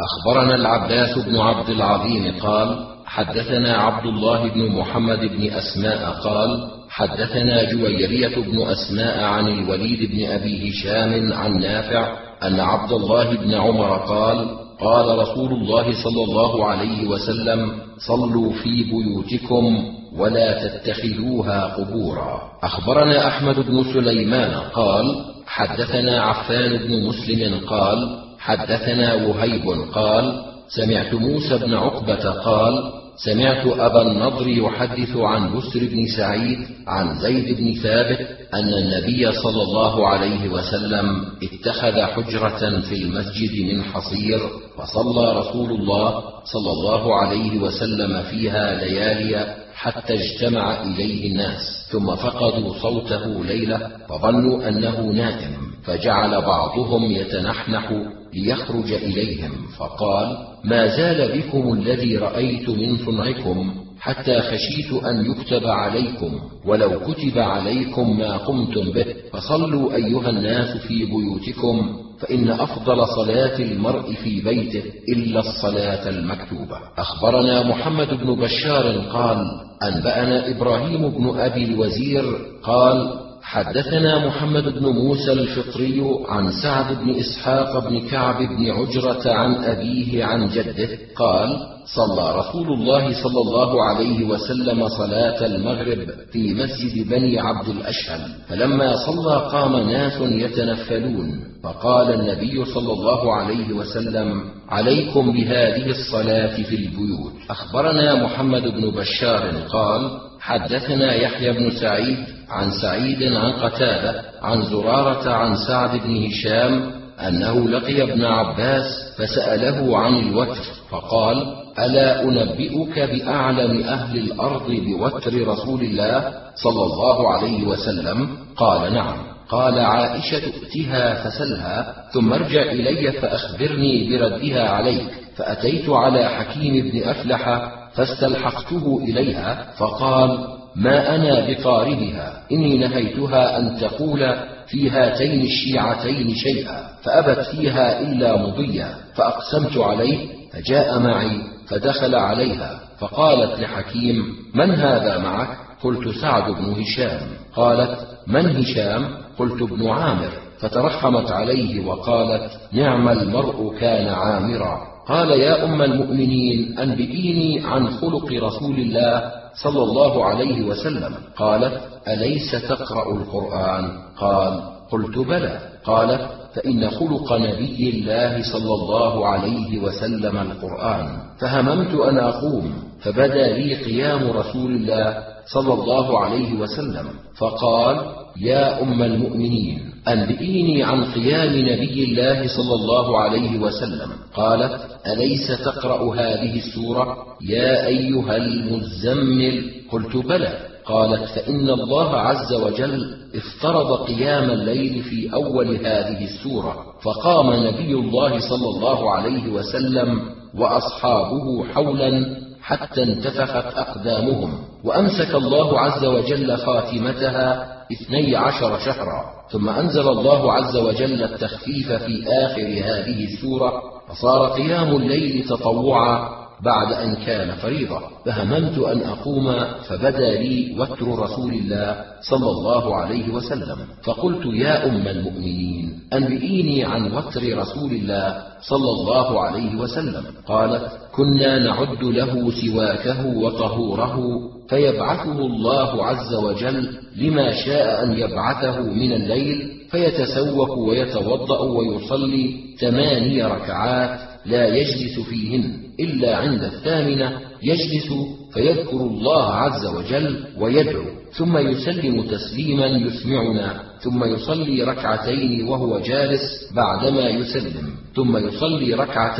أخبرنا العباس بن عبد العظيم قال حدثنا عبد الله بن محمد بن أسماء قال حدثنا جويرية بن أسماء عن الوليد بن أبي هشام عن نافع أن عبد الله بن عمر قال قال رسول الله صلى الله عليه وسلم صلوا في بيوتكم ولا تتخذوها قبورا. أخبرنا أحمد بن سليمان قال حدثنا عفان بن مسلم قال حدثنا وهيب قال سمعت موسى بن عقبة قال سمعت أبا النضر يحدث عن بسر بن سعيد عن زيد بن ثابت أن النبي صلى الله عليه وسلم اتخذ حجرة في المسجد من حصير فصلى رسول الله صلى الله عليه وسلم فيها ليالي حتى اجتمع إليه الناس ثم فقدوا صوته ليلة فظنوا أنه نائم فجعل بعضهم يتنحنح ليخرج إليهم فقال ما زال بكم الذي رأيت من صنعكم حتى خشيت أن يكتب عليكم ولو كتب عليكم ما قمتم به. فصلوا أيها الناس في بيوتكم فإن أفضل صلاة المرء في بيته إلا الصلاة المكتوبة. أخبرنا محمد بن بشار قال أنبأنا إبراهيم بن أبي الوزير قال حدثنا محمد بن موسى الفطري عن سعد بن إسحاق بن كعب بن عجرة عن أبيه عن جده قال صلى رسول الله صلى الله عليه وسلم صلاة المغرب في مسجد بني عبد الأشهل فلما صلى قام ناس يتنفلون فقال النبي صلى الله عليه وسلم عليكم بهذه الصلاة في البيوت. أخبرنا محمد بن بشار قال حدثنا يحيى بن سعيد عن سعيد عن قتادة عن زرارة عن سعد بن هشام أنه لقي ابن عباس فسأله عن الوتر فقال ألا أنبئك بأعلم أهل الأرض بوتر رسول الله صلى الله عليه وسلم؟ قال نعم. قال عائشة ائتها فسلها ثم ارجع إلي فأخبرني بردها عليك فأتيت على حكيم بن أفلح فاستلحقته إليها فقال ما أنا بقاربها إني نهيتها أن تقول في هاتين الشيعتين شيئا فأبت فيها إلا مضيا فأقسمت عليه فجاء معي فدخل عليها فقالت لحكيم من هذا معك؟ قلت سعد بن هشام. قالت من هشام؟ قلت ابن عامر. فترحمت عليه وقالت نعم المرء كان عامرا. قال يا أم المؤمنين أنبئيني عن خلق رسول الله صلى الله عليه وسلم. قالت أليس تقرأ القرآن؟ قال قلت بلى. قالت فإن خلق نبي الله صلى الله عليه وسلم القرآن فهممت أن أقوم فبدأ لي قيام رسول الله صلى الله عليه وسلم فقال يا أم المؤمنين أنبئيني عن قيام نبي الله صلى الله عليه وسلم. قالت أليس تقرأ هذه السورة؟ يا أيها المزمل. قلت بلى. قالت فإن الله عز وجل افترض قيام الليل في أول هذه السورة فقام نبي الله صلى الله عليه وسلم وأصحابه حولا حتى انتفخت أقدامهم وأمسك الله عز وجل خاتمتها اثني عشر شهرا. ثم أنزل الله عز وجل التخفيف في آخر هذه السورة فصار قيام الليل تطوعا بعد أن كان فريضة. فهممت أن أقوم فبدا لي وتر رسول الله صلى الله عليه وسلم. فقلت يا أم المؤمنين أنبئيني عن وتر رسول الله صلى الله عليه وسلم. قالت كنا نعد له سواكه وطهوره فيبعثه الله عز وجل لما شاء أن يبعثه من الليل فيتسوك ويتوضأ ويصلي ثماني ركعات لا يجلس فيهن. إلا عند الثامنة يجلس فيذكر الله عز وجل ويدعو ثم يسلم تسليما يسمعنا ثم يصلي ركعتين وهو جالس بعدما يسلم ثم يصلي ركعة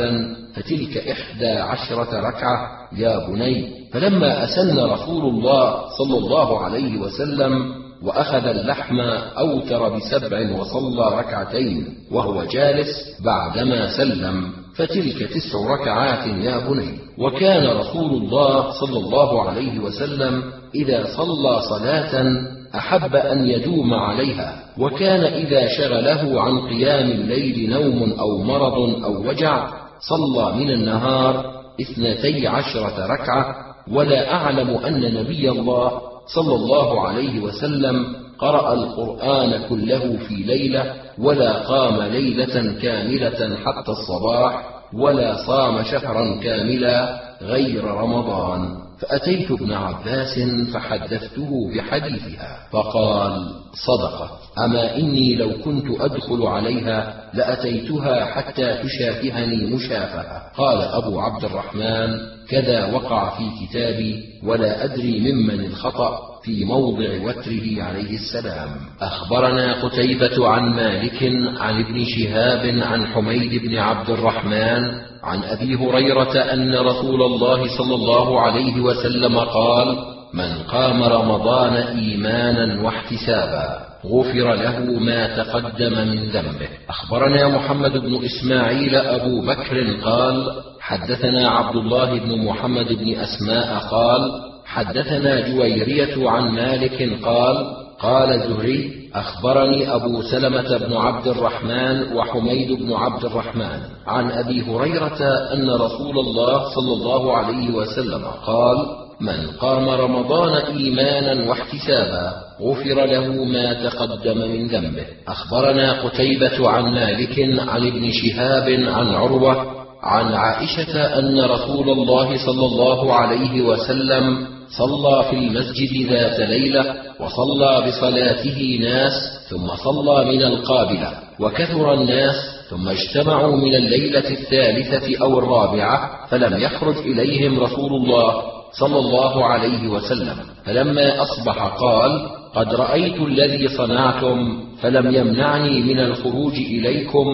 فتلك إحدى عشرة ركعة يا بني فلما أسن رسول الله صلى الله عليه وسلم وأخذ اللحم أوتر بسبع وصلى ركعتين وهو جالس بعدما سلم. فتلك تسع ركعات يا بني. وكان رسول الله صلى الله عليه وسلم إذا صلى صلاة أحب أن يدوم عليها. وكان إذا شغله عن قيام الليل نوم أو مرض أو وجع صلى من النهار اثنتي عشرة ركعة. ولا أعلم أن نبي الله صلى الله عليه وسلم قرأ القرآن كله في ليلة ولا قام ليلة كاملة حتى الصباح ولا صام شهرا كاملا غير رمضان. فأتيت ابن عباس فحدثته بحديثها فقال صدقت. أما إني لو كنت أدخل عليها لأتيتها حتى تشافهني مشافهة. قال أبو عبد الرحمن كذا وقع في كتابي ولا أدري ممن الخطأ في موضع وتره عليه السلام. أخبرنا قتيبة عن مالك عن ابن شهاب عن حميد بن عبد الرحمن عن أبي هريرة أن رسول الله صلى الله عليه وسلم قال من قام رمضان إيمانا واحتسابا. غفر له ما تقدم من ذنبه. أخبرنا محمد بن إسماعيل أبو بكر قال حدثنا عبد الله بن محمد بن أسماء قال حدثنا جويرية عن مالك قال قال زهري أخبرني أبو سلمة بن عبد الرحمن وحميد بن عبد الرحمن عن أبي هريرة أن رسول الله صلى الله عليه وسلم قال من قام رمضان إيمانا واحتسابا غفر له ما تقدم من ذنبه. أخبرنا قتيبة عن مالك عن ابن شهاب عن عروة عن عائشة أن رسول الله صلى الله عليه وسلم صلى في المسجد ذات ليلة وصلى بصلاته ناس ثم صلى من القابلة وكثر الناس ثم اجتمعوا من الليلة الثالثة أو الرابعة فلم يخرج إليهم رسول الله صلى الله عليه وسلم. فلما أصبح قال قد رأيت الذي صنعتم فلم يمنعني من الخروج إليكم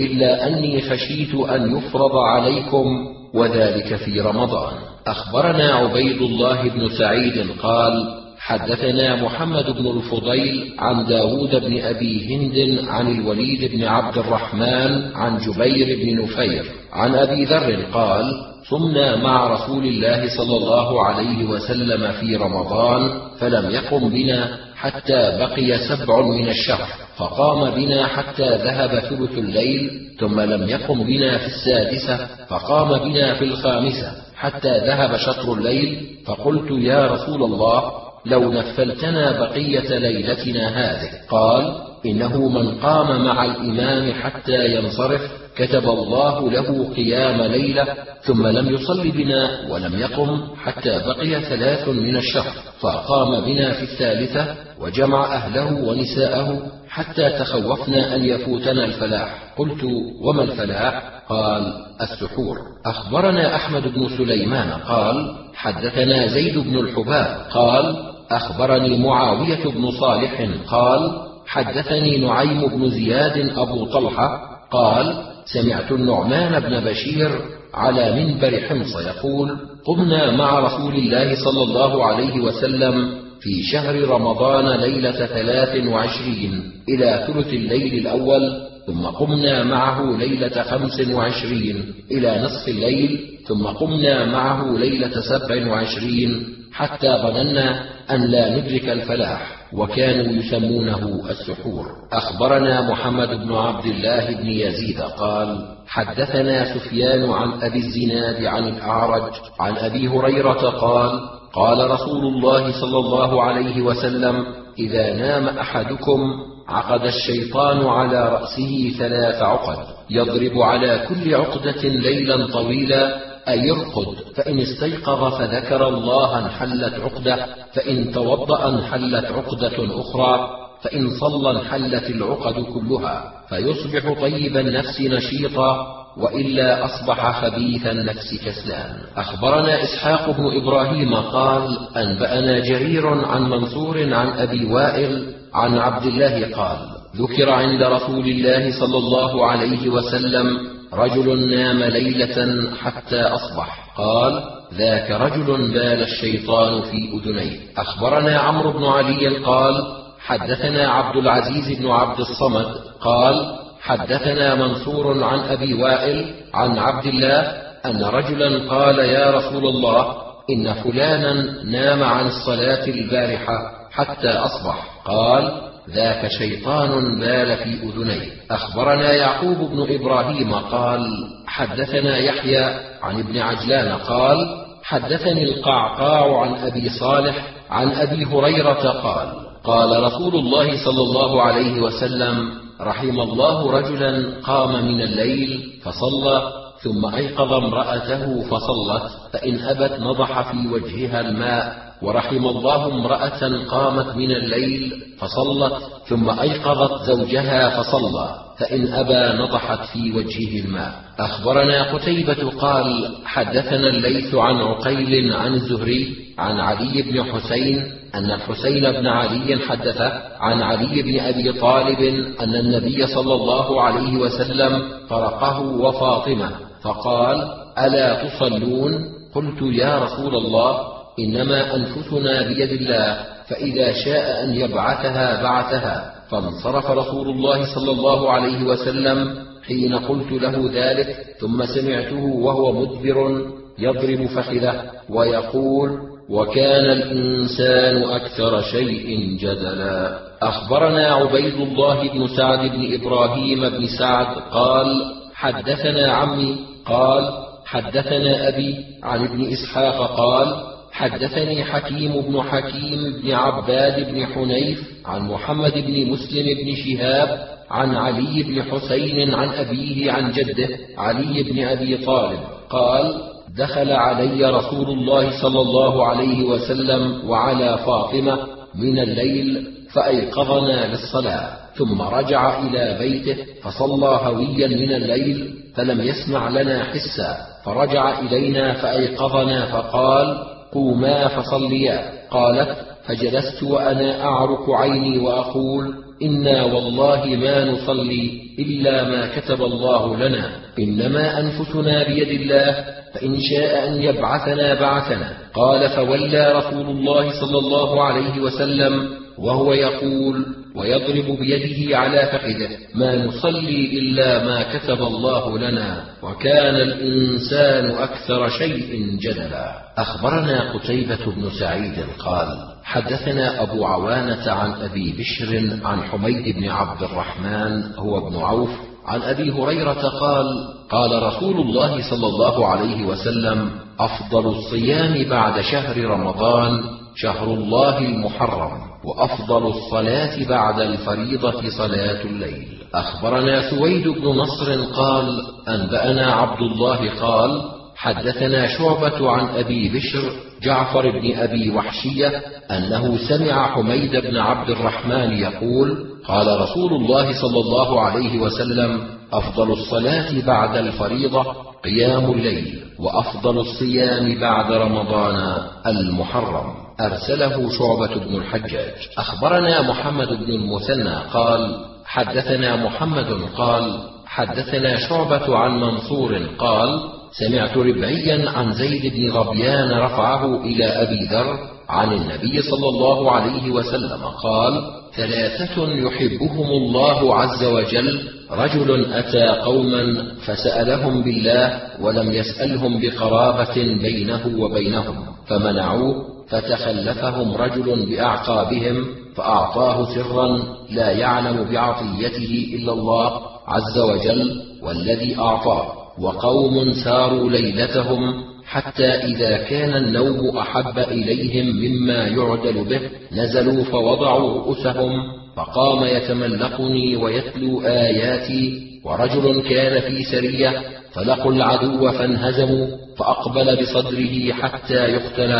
إلا أني خشيت أن يفرض عليكم وذلك في رمضان. أخبرنا عبيد الله بن سعيد قال حدثنا محمد بن الفضيل عن داود بن أبي هند عن الوليد بن عبد الرحمن عن جبير بن نفير عن أبي ذر قال صمنا مع رسول الله صلى الله عليه وسلم في رمضان فلم يقم بنا حتى بقي سبع من الشهر فقام بنا حتى ذهب ثلث الليل ثم لم يقم بنا في السادسة فقام بنا في الخامسة حتى ذهب شطر الليل فقلت يا رسول الله لو نفلتنا بقية ليلتنا هذه قال إنه من قام مع الإمام حتى ينصرف كتب الله له قيام ليلة ثم لم يصل بنا ولم يقم حتى بقي ثلاث من الشهر فاقام بنا في الثالثة وجمع أهله ونساءه حتى تخوفنا أن يفوتنا الفلاح. قلت وما الفلاح؟ قال السحور. أخبرنا أحمد بن سليمان قال حدثنا زيد بن الحباب. قال أخبرني معاوية بن صالح قال حدثني نعيم بن زياد أبو طلحة قال سمعت النعمان بن بشير على منبر حمص يقول قمنا مع رسول الله صلى الله عليه وسلم في شهر رمضان ليلة ثلاث وعشرين إلى ثلث الليل الأول ثم قمنا معه ليلة خمس وعشرين إلى نصف الليل ثم قمنا معه ليلة سبع وعشرين حتى ظننا أن لا ندرك الفلاح. وكانوا يسمونه السحور. أخبرنا محمد بن عبد الله بن يزيد قال حدثنا سفيان عن أبي الزناد عن الأعرج عن أبي هريرة قال قال رسول الله صلى الله عليه وسلم إذا نام أحدكم عقد الشيطان على رأسه ثلاث عقد يضرب على كل عقدة ليلا طويلا أي يرقد فإن استيقظ فذكر الله انحلت عقدة فإن توضأ انحلت عقدة أخرى فإن صلى انحلت العقد كلها فيصبح طيب النفس نشيطا وإلا أصبح خبيث النفس كسلان. أخبرنا اسحاق بن إبراهيم قال أنبأنا جرير عن منصور عن أبي وائل عن عبد الله قال ذكر عند رسول الله صلى الله عليه وسلم رجل نام ليلة حتى أصبح. قال ذاك رجل بال الشيطان في أذنيه. أخبرنا عمرو بن علي قال حدثنا عبد العزيز بن عبد الصمد قال حدثنا منصور عن أبي وائل عن عبد الله أن رجلا قال يا رسول الله إن فلانا نام عن الصلاه البارحة حتى أصبح. قال ذاك شيطان بال في أذنيه. أخبرنا يعقوب بن إبراهيم قال حدثنا يحيى عن ابن عجلان قال حدثني القعقاع عن أبي صالح عن أبي هريرة قال قال رسول الله صلى الله عليه وسلم رحم الله رجلا قام من الليل فصلى ثم أيقظ امرأته فصلت فإن أبت نضح في وجهها الماء ورحم الله امرأة قامت من الليل فصلت ثم أيقظت زوجها فصلى فإن ابى نضحت في وجهه الماء. أخبرنا قتيبة قال حدثنا الليث عن عقيل عن الزهري عن علي بن حسين أن الحسين بن علي حدث عن علي بن أبي طالب أن النبي صلى الله عليه وسلم فرقه وفاطمة فقال ألا تصلون؟ قلت يا رسول الله إنما أنفسنا بيد الله فإذا شاء أن يبعثها بعثها. فانصرف رسول الله صلى الله عليه وسلم حين قلت له ذلك ثم سمعته وهو مدبر يضرب فخذه ويقول وكان الإنسان أكثر شيء جدلا. أخبرنا عبيد الله بن سعد بن إبراهيم بن سعد قال حدثنا عمي قال حدثنا أبي عن ابن إسحاق قال حدثني حكيم بن حكيم بن عباد بن حنيف عن محمد بن مسلم بن شهاب عن علي بن حسين عن أبيه عن جده علي بن أبي طالب قال دخل علي رسول الله صلى الله عليه وسلم وعلى فاطمة من الليل فأيقظنا للصلاة ثم رجع إلى بيته فصلى هويا من الليل فلم يسمع لنا حسا فرجع إلينا فأيقظنا فقال قوما فصليا قالت فجلست وأنا اعرك عيني وأقول إنا والله ما نصلي إلا ما كتب الله لنا. إنما أنفسنا بيد الله فإن شاء أن يبعثنا بعثنا. قال فولى رسول الله صلى الله عليه وسلم وهو يقول ويضرب بيده على فخذه ما نصلي إلا ما كتب الله لنا وكان الإنسان أكثر شيء جدلا. أخبرنا قتيبة بن سعيد قال حدثنا أبو عوانة عن أبي بشر عن حميد بن عبد الرحمن هو ابن عوف عن أبي هريرة قال قال رسول الله صلى الله عليه وسلم أفضل الصيام بعد شهر رمضان شهر الله المحرم وأفضل الصلاة بعد الفريضة صلاة الليل. أخبرنا سويد بن نصر قال أنبأنا عبد الله قال حدثنا شعبة عن أبي بشر جعفر بن أبي وحشية أنه سمع حميد بن عبد الرحمن يقول قال رسول الله صلى الله عليه وسلم أفضل الصلاة بعد الفريضة قيام الليل وأفضل الصيام بعد رمضان المحرم. أرسله شعبة بن الحجاج. أخبرنا محمد بن المثنى قال حدثنا محمد قال حدثنا شعبة عن منصور قال سمعت ربعيا عن زيد بن غبيان رفعه إلى أبي ذر عن النبي صلى الله عليه وسلم قال ثلاثة يحبهم الله عز وجل رجل أتى قوما فسألهم بالله ولم يسألهم بقرابة بينه وبينهم فمنعوه فتخلفهم رجل بأعقابهم فأعطاه سرا لا يعلم بعطيته إلا الله عز وجل والذي أعطاه. وقوم ساروا ليلتهم حتى إذا كان النوم أحب إليهم مما يعدل به نزلوا فوضعوا رؤوسهم فقام يتملقني ويتلو آياتي ورجل كان في سرية فلقوا العدو فانهزموا فأقبل بصدره حتى يقتل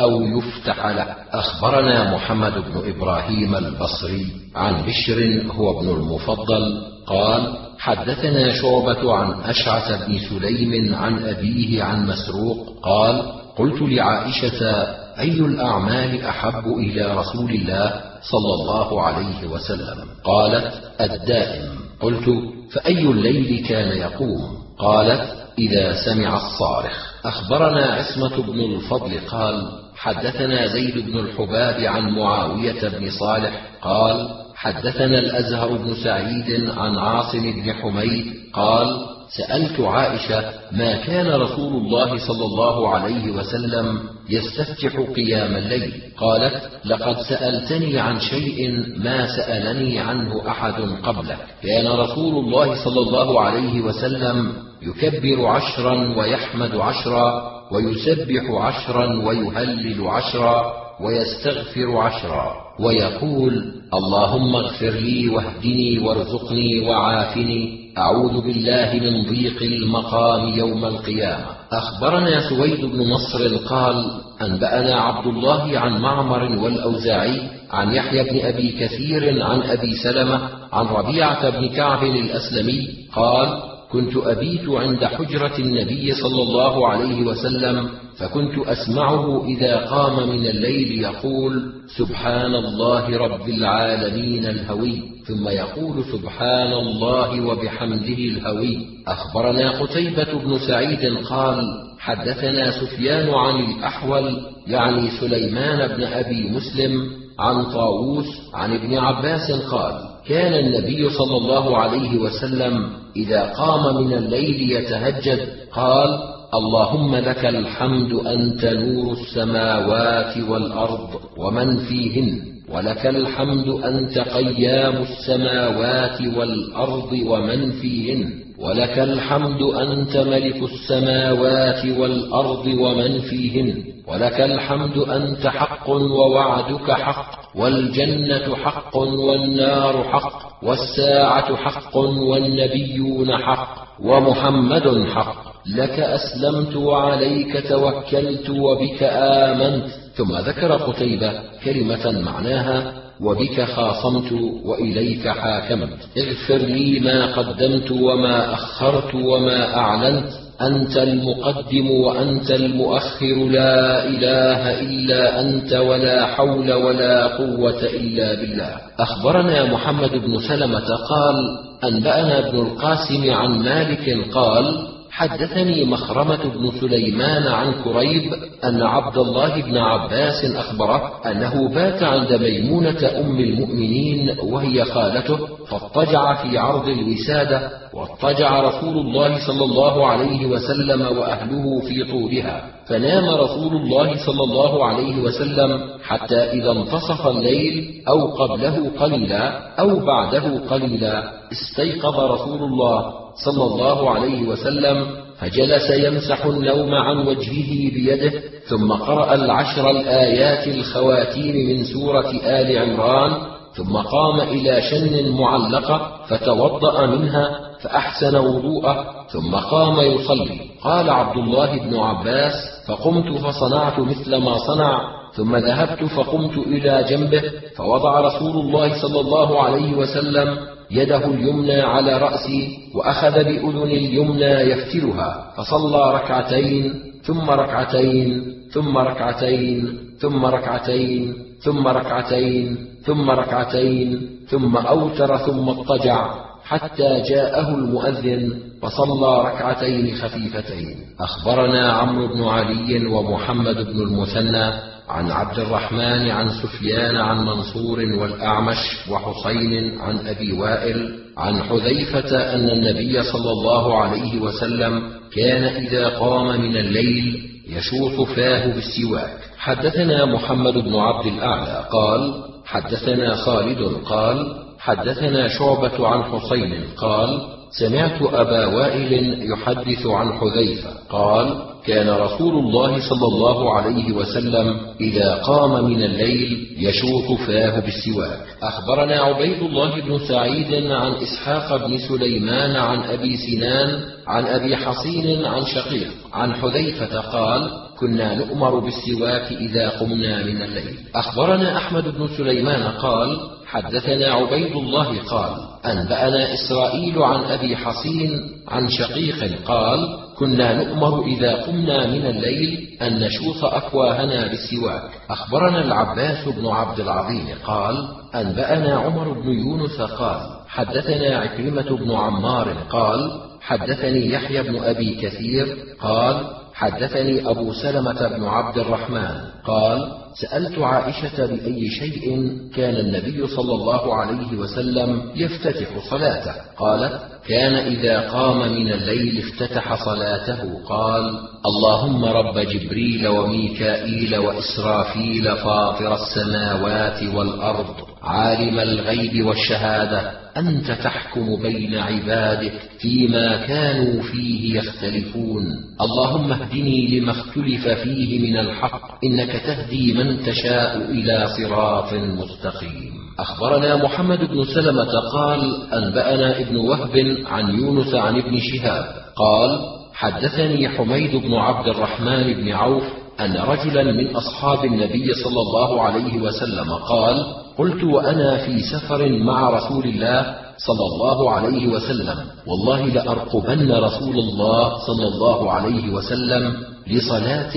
أو يفتح له. أخبرنا محمد بن إبراهيم البصري عن بشر هو ابن المفضل. قال حدثنا شعبة عن أشعث بن سليم عن أبيه عن مسروق. قال قلت لعائشة أي الأعمال أحب إلى رسول الله صلى الله عليه وسلم؟ قالت الدائم. قلت فأي الليل كان يقوم؟ قالت إذا سمع الصارخ. أخبرنا عصمة بن الفضل قال حدثنا زيد بن الحباب عن معاوية بن صالح قال حدثنا الأزهر بن سعيد عن عاصم بن حميد قال سألت عائشة ما كان رسول الله صلى الله عليه وسلم يستفتح قيام الليل؟ قالت لقد سألتني عن شيء ما سألني عنه أحد قبلك. كان رسول الله صلى الله عليه وسلم يكبر عشرا ويحمد عشرا ويسبح عشرا ويهلل عشرا ويستغفر عشرا ويقول اللهم اغفر لي واهدني وارزقني وعافني. أعوذ بالله من ضيق المقام يوم القيامة. أخبرنا سويد بن نصر قال أنبأنا عبد الله عن معمر والأوزاعي عن يحيى بن أبي كثير عن أبي سلمة عن ربيعة بن كعب الأسلمي قال كنت أبيت عند حجرة النبي صلى الله عليه وسلم فكنت أسمعه إذا قام من الليل يقول سبحان الله رب العالمين الهوي. ثم يقول سبحان الله وبحمده الهوي. أخبرنا قتيبة بن سعيد قال حدثنا سفيان عن الأحول يعني سليمان بن أبي مسلم عن طاووس عن ابن عباس قال كان النبي صلى الله عليه وسلم إذا قام من الليل يتهجد قال اللهم لك الحمد أنت نور السماوات والأرض ومن فيهن ولك الحمد أنت قيام السماوات والأرض ومن فيهن ولك الحمد أنت ملك السماوات والأرض ومن فيهن ولك الحمد أنت حق ووعدك حق والجنة حق والنار حق والساعة حق والنبيون حق ومحمد حق. لك أسلمت وعليك توكلت وبك آمنت. ثم ذكر قتيبة كلمة معناها وبك خاصمت وإليك حاكمت. اغفر لي ما قدمت وما أخرت وما أعلنت. أنت المقدم وأنت المؤخر لا إله إلا أنت ولا حول ولا قوة إلا بالله. أخبرنا محمد بن سلمة قال أنبأنا ابن القاسم عن مالك قال حدثني مخرمة بن سليمان عن كريب أن عبد الله بن عباس أخبره أنه بات عند ميمونة أم المؤمنين وهي خالته فاضطجع في عرض الوسادة واضطجع رسول الله صلى الله عليه وسلم وأهله في طولها فنام رسول الله صلى الله عليه وسلم حتى إذا انتصف الليل أو قبله قليلا أو بعده قليلا استيقظ رسول الله صلى الله عليه وسلم فجلس يمسح النوم عن وجهه بيده ثم قرأ العشر الآيات الخواتيم من سورة آل عمران ثم قام إلى شن معلقة فتوضأ منها فأحسن وضوءه ثم قام يصلي. قال عبد الله بن عباس فقمت فصنعت مثل ما صنع ثم ذهبت فقمت إلى جنبه فوضع رسول الله صلى الله عليه وسلم يده اليمنى على رأسي وأخذ بأذن اليمنى يفتلها فصلى ركعتين ثم ركعتين ثم ركعتين ثم ركعتين ثم ركعتين ثم ركعتين ثم أوتر ثم اضطجع حتى جاءه المؤذن فصلى ركعتين خفيفتين. أخبرنا عمرو بن علي ومحمد بن المثنى عن عبد الرحمن عن سفيان عن منصور والأعمش وحسين عن أبي وائل عن حذيفة أن النبي صلى الله عليه وسلم كان إذا قام من الليل يشوط فاه بالسواك. حدثنا محمد بن عبد الأعلى قال حدثنا خالد قال حدثنا شعبة عن حسين قال سمعت أبا وائل يحدث عن حذيفة. قال كان رسول الله صلى الله عليه وسلم إذا قام من الليل يشوط فاه بالسواك. أخبرنا عبيد الله بن سعيد عن إسحاق بن سليمان عن أبي سنان عن أبي حصين عن شقيق. عن حذيفة قال كنا نؤمر بالسواك إذا قمنا من الليل. أخبرنا أحمد بن سليمان قال حدثنا عبيد الله قال أنبأنا إسرائيل عن أبي حصين عن شقيق قال كنا نؤمر إذا قمنا من الليل أن نشوط أفواهنا بالسواك أخبرنا العباس بن عبد العظيم قال أنبأنا عمر بن يونس قال حدثنا عكرمة بن عمار قال حدثني يحيى بن أبي كثير قال حدثني أبو سلمة بن عبد الرحمن. قال سألت عائشة بأي شيء كان النبي صلى الله عليه وسلم يفتتح صلاته. قالت كان إذا قام من الليل افتتح صلاته. قال اللهم رب جبريل وميكائيل وإسرافيل فاطر السماوات والأرض. عالم الغيب والشهادة أنت تحكم بين عبادك فيما كانوا فيه يختلفون. اللهم اهدني لما اختلف فيه من الحق إنك تهدي من تشاء إلى صراط مستقيم. أخبرنا محمد بن سلمة قال أنبأنا ابن وهب عن يونس عن ابن شهاب قال حدثني حميد بن عبد الرحمن بن عوف أن رجلا من أصحاب النبي صلى الله عليه وسلم قال قلت وأنا في سفر مع رسول الله صلى الله عليه وسلم. والله لأرقبن رسول الله صلى الله عليه وسلم لصلاة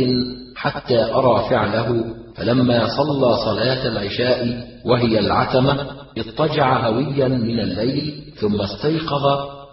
حتى أرى فعله. فلما صلى صلاة العشاء وهي العتمة اضطجع هويا من الليل ثم استيقظ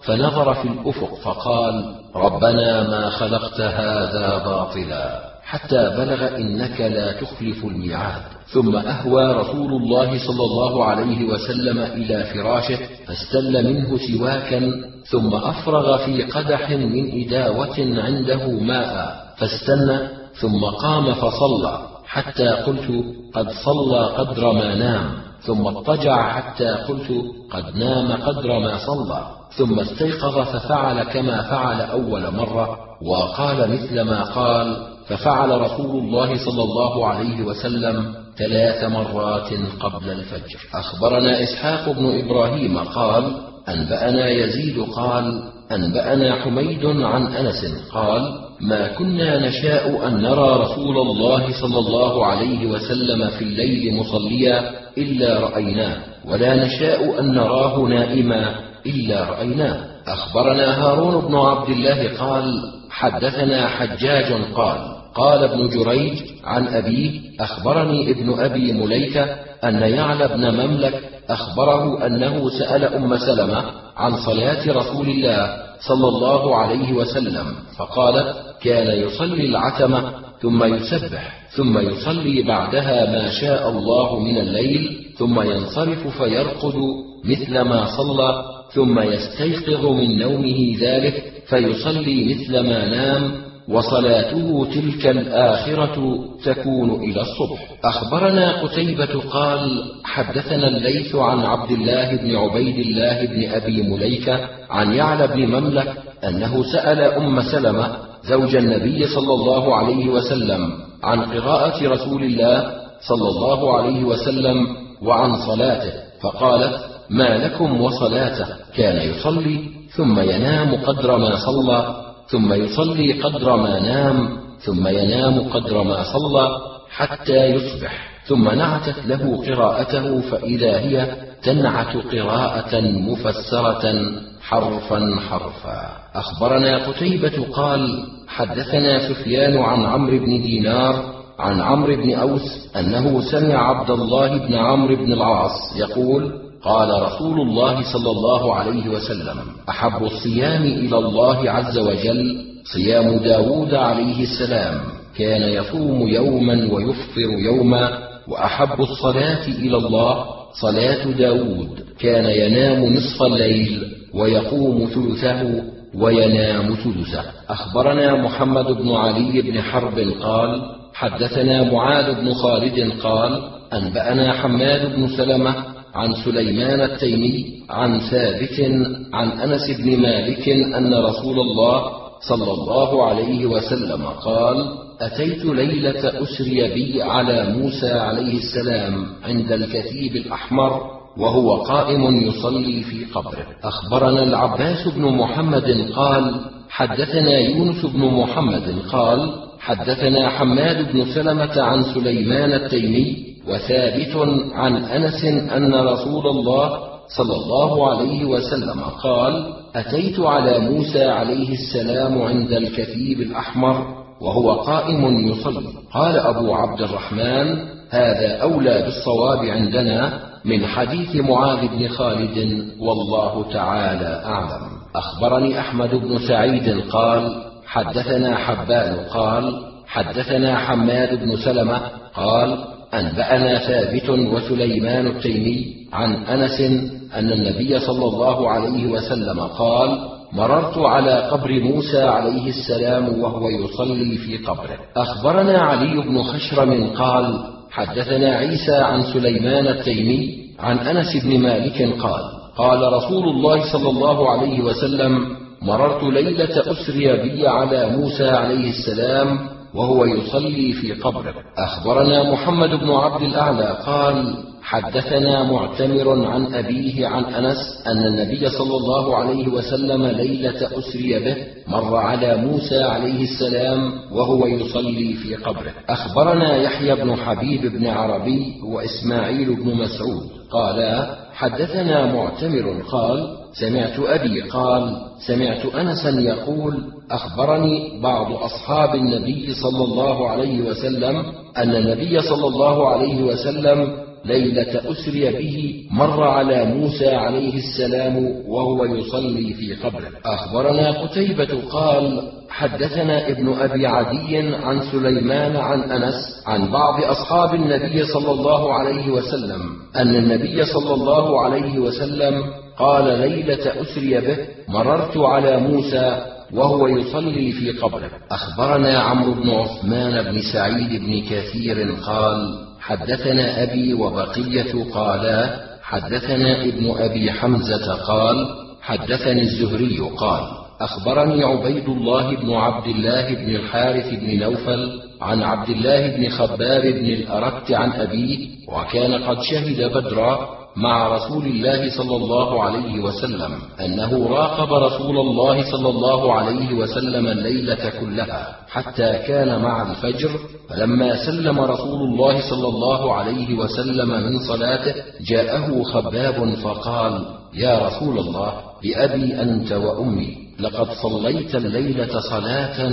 فنظر في الأفق فقال ربنا ما خلقت هذا باطلا. حتى بلغ إنك لا تخلف الميعاد. ثم أهوى رسول الله صلى الله عليه وسلم إلى فراشه فاستل منه سواكا ثم أفرغ في قدح من إداوة عنده ماء فاستنى ثم قام فصلى. حتى قلت قد صلى قدر ما نام. ثم اضطجع حتى قلت قد نام قدر ما صلى. ثم استيقظ ففعل كما فعل أول مرة وقال مثل ما قال ففعل رسول الله صلى الله عليه وسلم ثلاث مرات قبل الفجر. أخبرنا إسحاق بن إبراهيم قال أنبأنا يزيد قال أنبأنا حميد عن أنس قال ما كنا نشاء أن نرى رسول الله صلى الله عليه وسلم في الليل مصليا إلا رأيناه ولا نشاء أن نراه نائما إلا رأيناه. أخبرنا هارون بن عبد الله قال حدثنا حجاج قال قال ابن جريج عن أبيه أخبرني ابن أبي مليكة أن يعلى بن مملك أخبره أنه سأل أم سلمة عن صلاة رسول الله صلى الله عليه وسلم فقالت كان يصلي العتمة ثم يسبح ثم يصلي بعدها ما شاء الله من الليل ثم ينصرف فيرقد مثل ما صلى ثم يستيقظ من نومه ذلك فيصلي مثل ما نام وصلاته تلك الآخرة تكون إلى الصبح. أخبرنا قتيبة قال حدثنا الليث عن عبد الله بن عبيد الله بن أبي مليكة عن يعلى بن مملك أنه سأل أم سلمة زوج النبي صلى الله عليه وسلم عن قراءة رسول الله صلى الله عليه وسلم وعن صلاته فقالت ما لكم وصلاته؟ كان يصلي ثم ينام قدر ما صلى ثم يصلي قدر ما نام ثم ينام قدر ما صلى حتى يصبح. ثم نعتت له قراءته فإذا هي تنعت قراءة مفسرة حرفا حرفا. أخبرنا قتيبة قال حدثنا سفيان عن عمرو بن دينار عن عمرو بن أوس أنه سمع عبد الله بن عمرو بن العاص يقول قال رسول الله صلى الله عليه وسلم أحب الصيام إلى الله عز وجل صيام داود عليه السلام. كان يصوم يوما ويفطر يوما. وأحب الصلاة إلى الله صلاة داود. كان ينام نصف الليل ويقوم ثلثه وينام ثلثه. أخبرنا محمد بن علي بن حرب قال حدثنا معاذ بن خالد قال أنبأنا حماد بن سلمة عن سليمان التيمي عن ثابت عن أنس بن مالك أن رسول الله صلى الله عليه وسلم قال أتيت ليلة أسري بي على موسى عليه السلام عند الكثيب الأحمر وهو قائم يصلي في قبره. أخبرنا العباس بن محمد قال حدثنا يونس بن محمد قال حدثنا حماد بن سلمة عن سليمان التيمي وثابت عن أنس أن رسول الله صلى الله عليه وسلم قال أتيت على موسى عليه السلام عند الكثيب الأحمر وهو قائم يصلي. قال أبو عبد الرحمن هذا أولى بالصواب عندنا من حديث معاذ بن خالد والله تعالى أعلم. أخبرني أحمد بن سعيد قال حدثنا حبان قال حدثنا حماد بن سلمة قال أنبأنا ثابت وسليمان التيمي عن أنس أن النبي صلى الله عليه وسلم قال مررت على قبر موسى عليه السلام وهو يصلي في قبره. أخبرنا علي بن خشرم قال حدثنا عيسى عن سليمان التيمي عن أنس بن مالك قال قال رسول الله صلى الله عليه وسلم مررت ليلة أسري بي على موسى عليه السلام وهو يصلي في قبره أخبرنا محمد بن عبد الأعلى قال حدثنا معتمر عن أبيه عن أنس أن النبي صلى الله عليه وسلم ليلة أسري به مر على موسى عليه السلام وهو يصلي في قبره. أخبرنا يحيى بن حبيب بن عربي وإسماعيل بن مسعود. قالا حدثنا معتمر قال سمعت أبي قال سمعت أنسا يقول أخبرني بعض أصحاب النبي صلى الله عليه وسلم أن النبي صلى الله عليه وسلم ليلة أسري به مر على موسى عليه السلام وهو يصلي في قبره أخبرنا قتيبة قال حدثنا ابن أبي عدي عن سليمان عن أنس عن بعض أصحاب النبي صلى الله عليه وسلم أن النبي صلى الله عليه وسلم قال ليلة أسري به مررت على موسى وهو يصلي في قبره أخبرنا عمرو بن عثمان بن سعيد بن كثير قال حدثنا أبي وبقية قالا حدثنا ابن أبي حمزة قال حدثني الزهري قال أخبرني عبيد الله بن عبد الله بن الحارث بن نوفل عن عبد الله بن خباب بن الأرت عن أبيه وكان قد شهد بدرا مع رسول الله صلى الله عليه وسلم أنه راقب رسول الله صلى الله عليه وسلم الليلة كلها حتى كان مع الفجر فلما سلم رسول الله صلى الله عليه وسلم من صلاته جاءه خباب فقال يا رسول الله بأبي أنت وأمي لقد صليت الليلة صلاة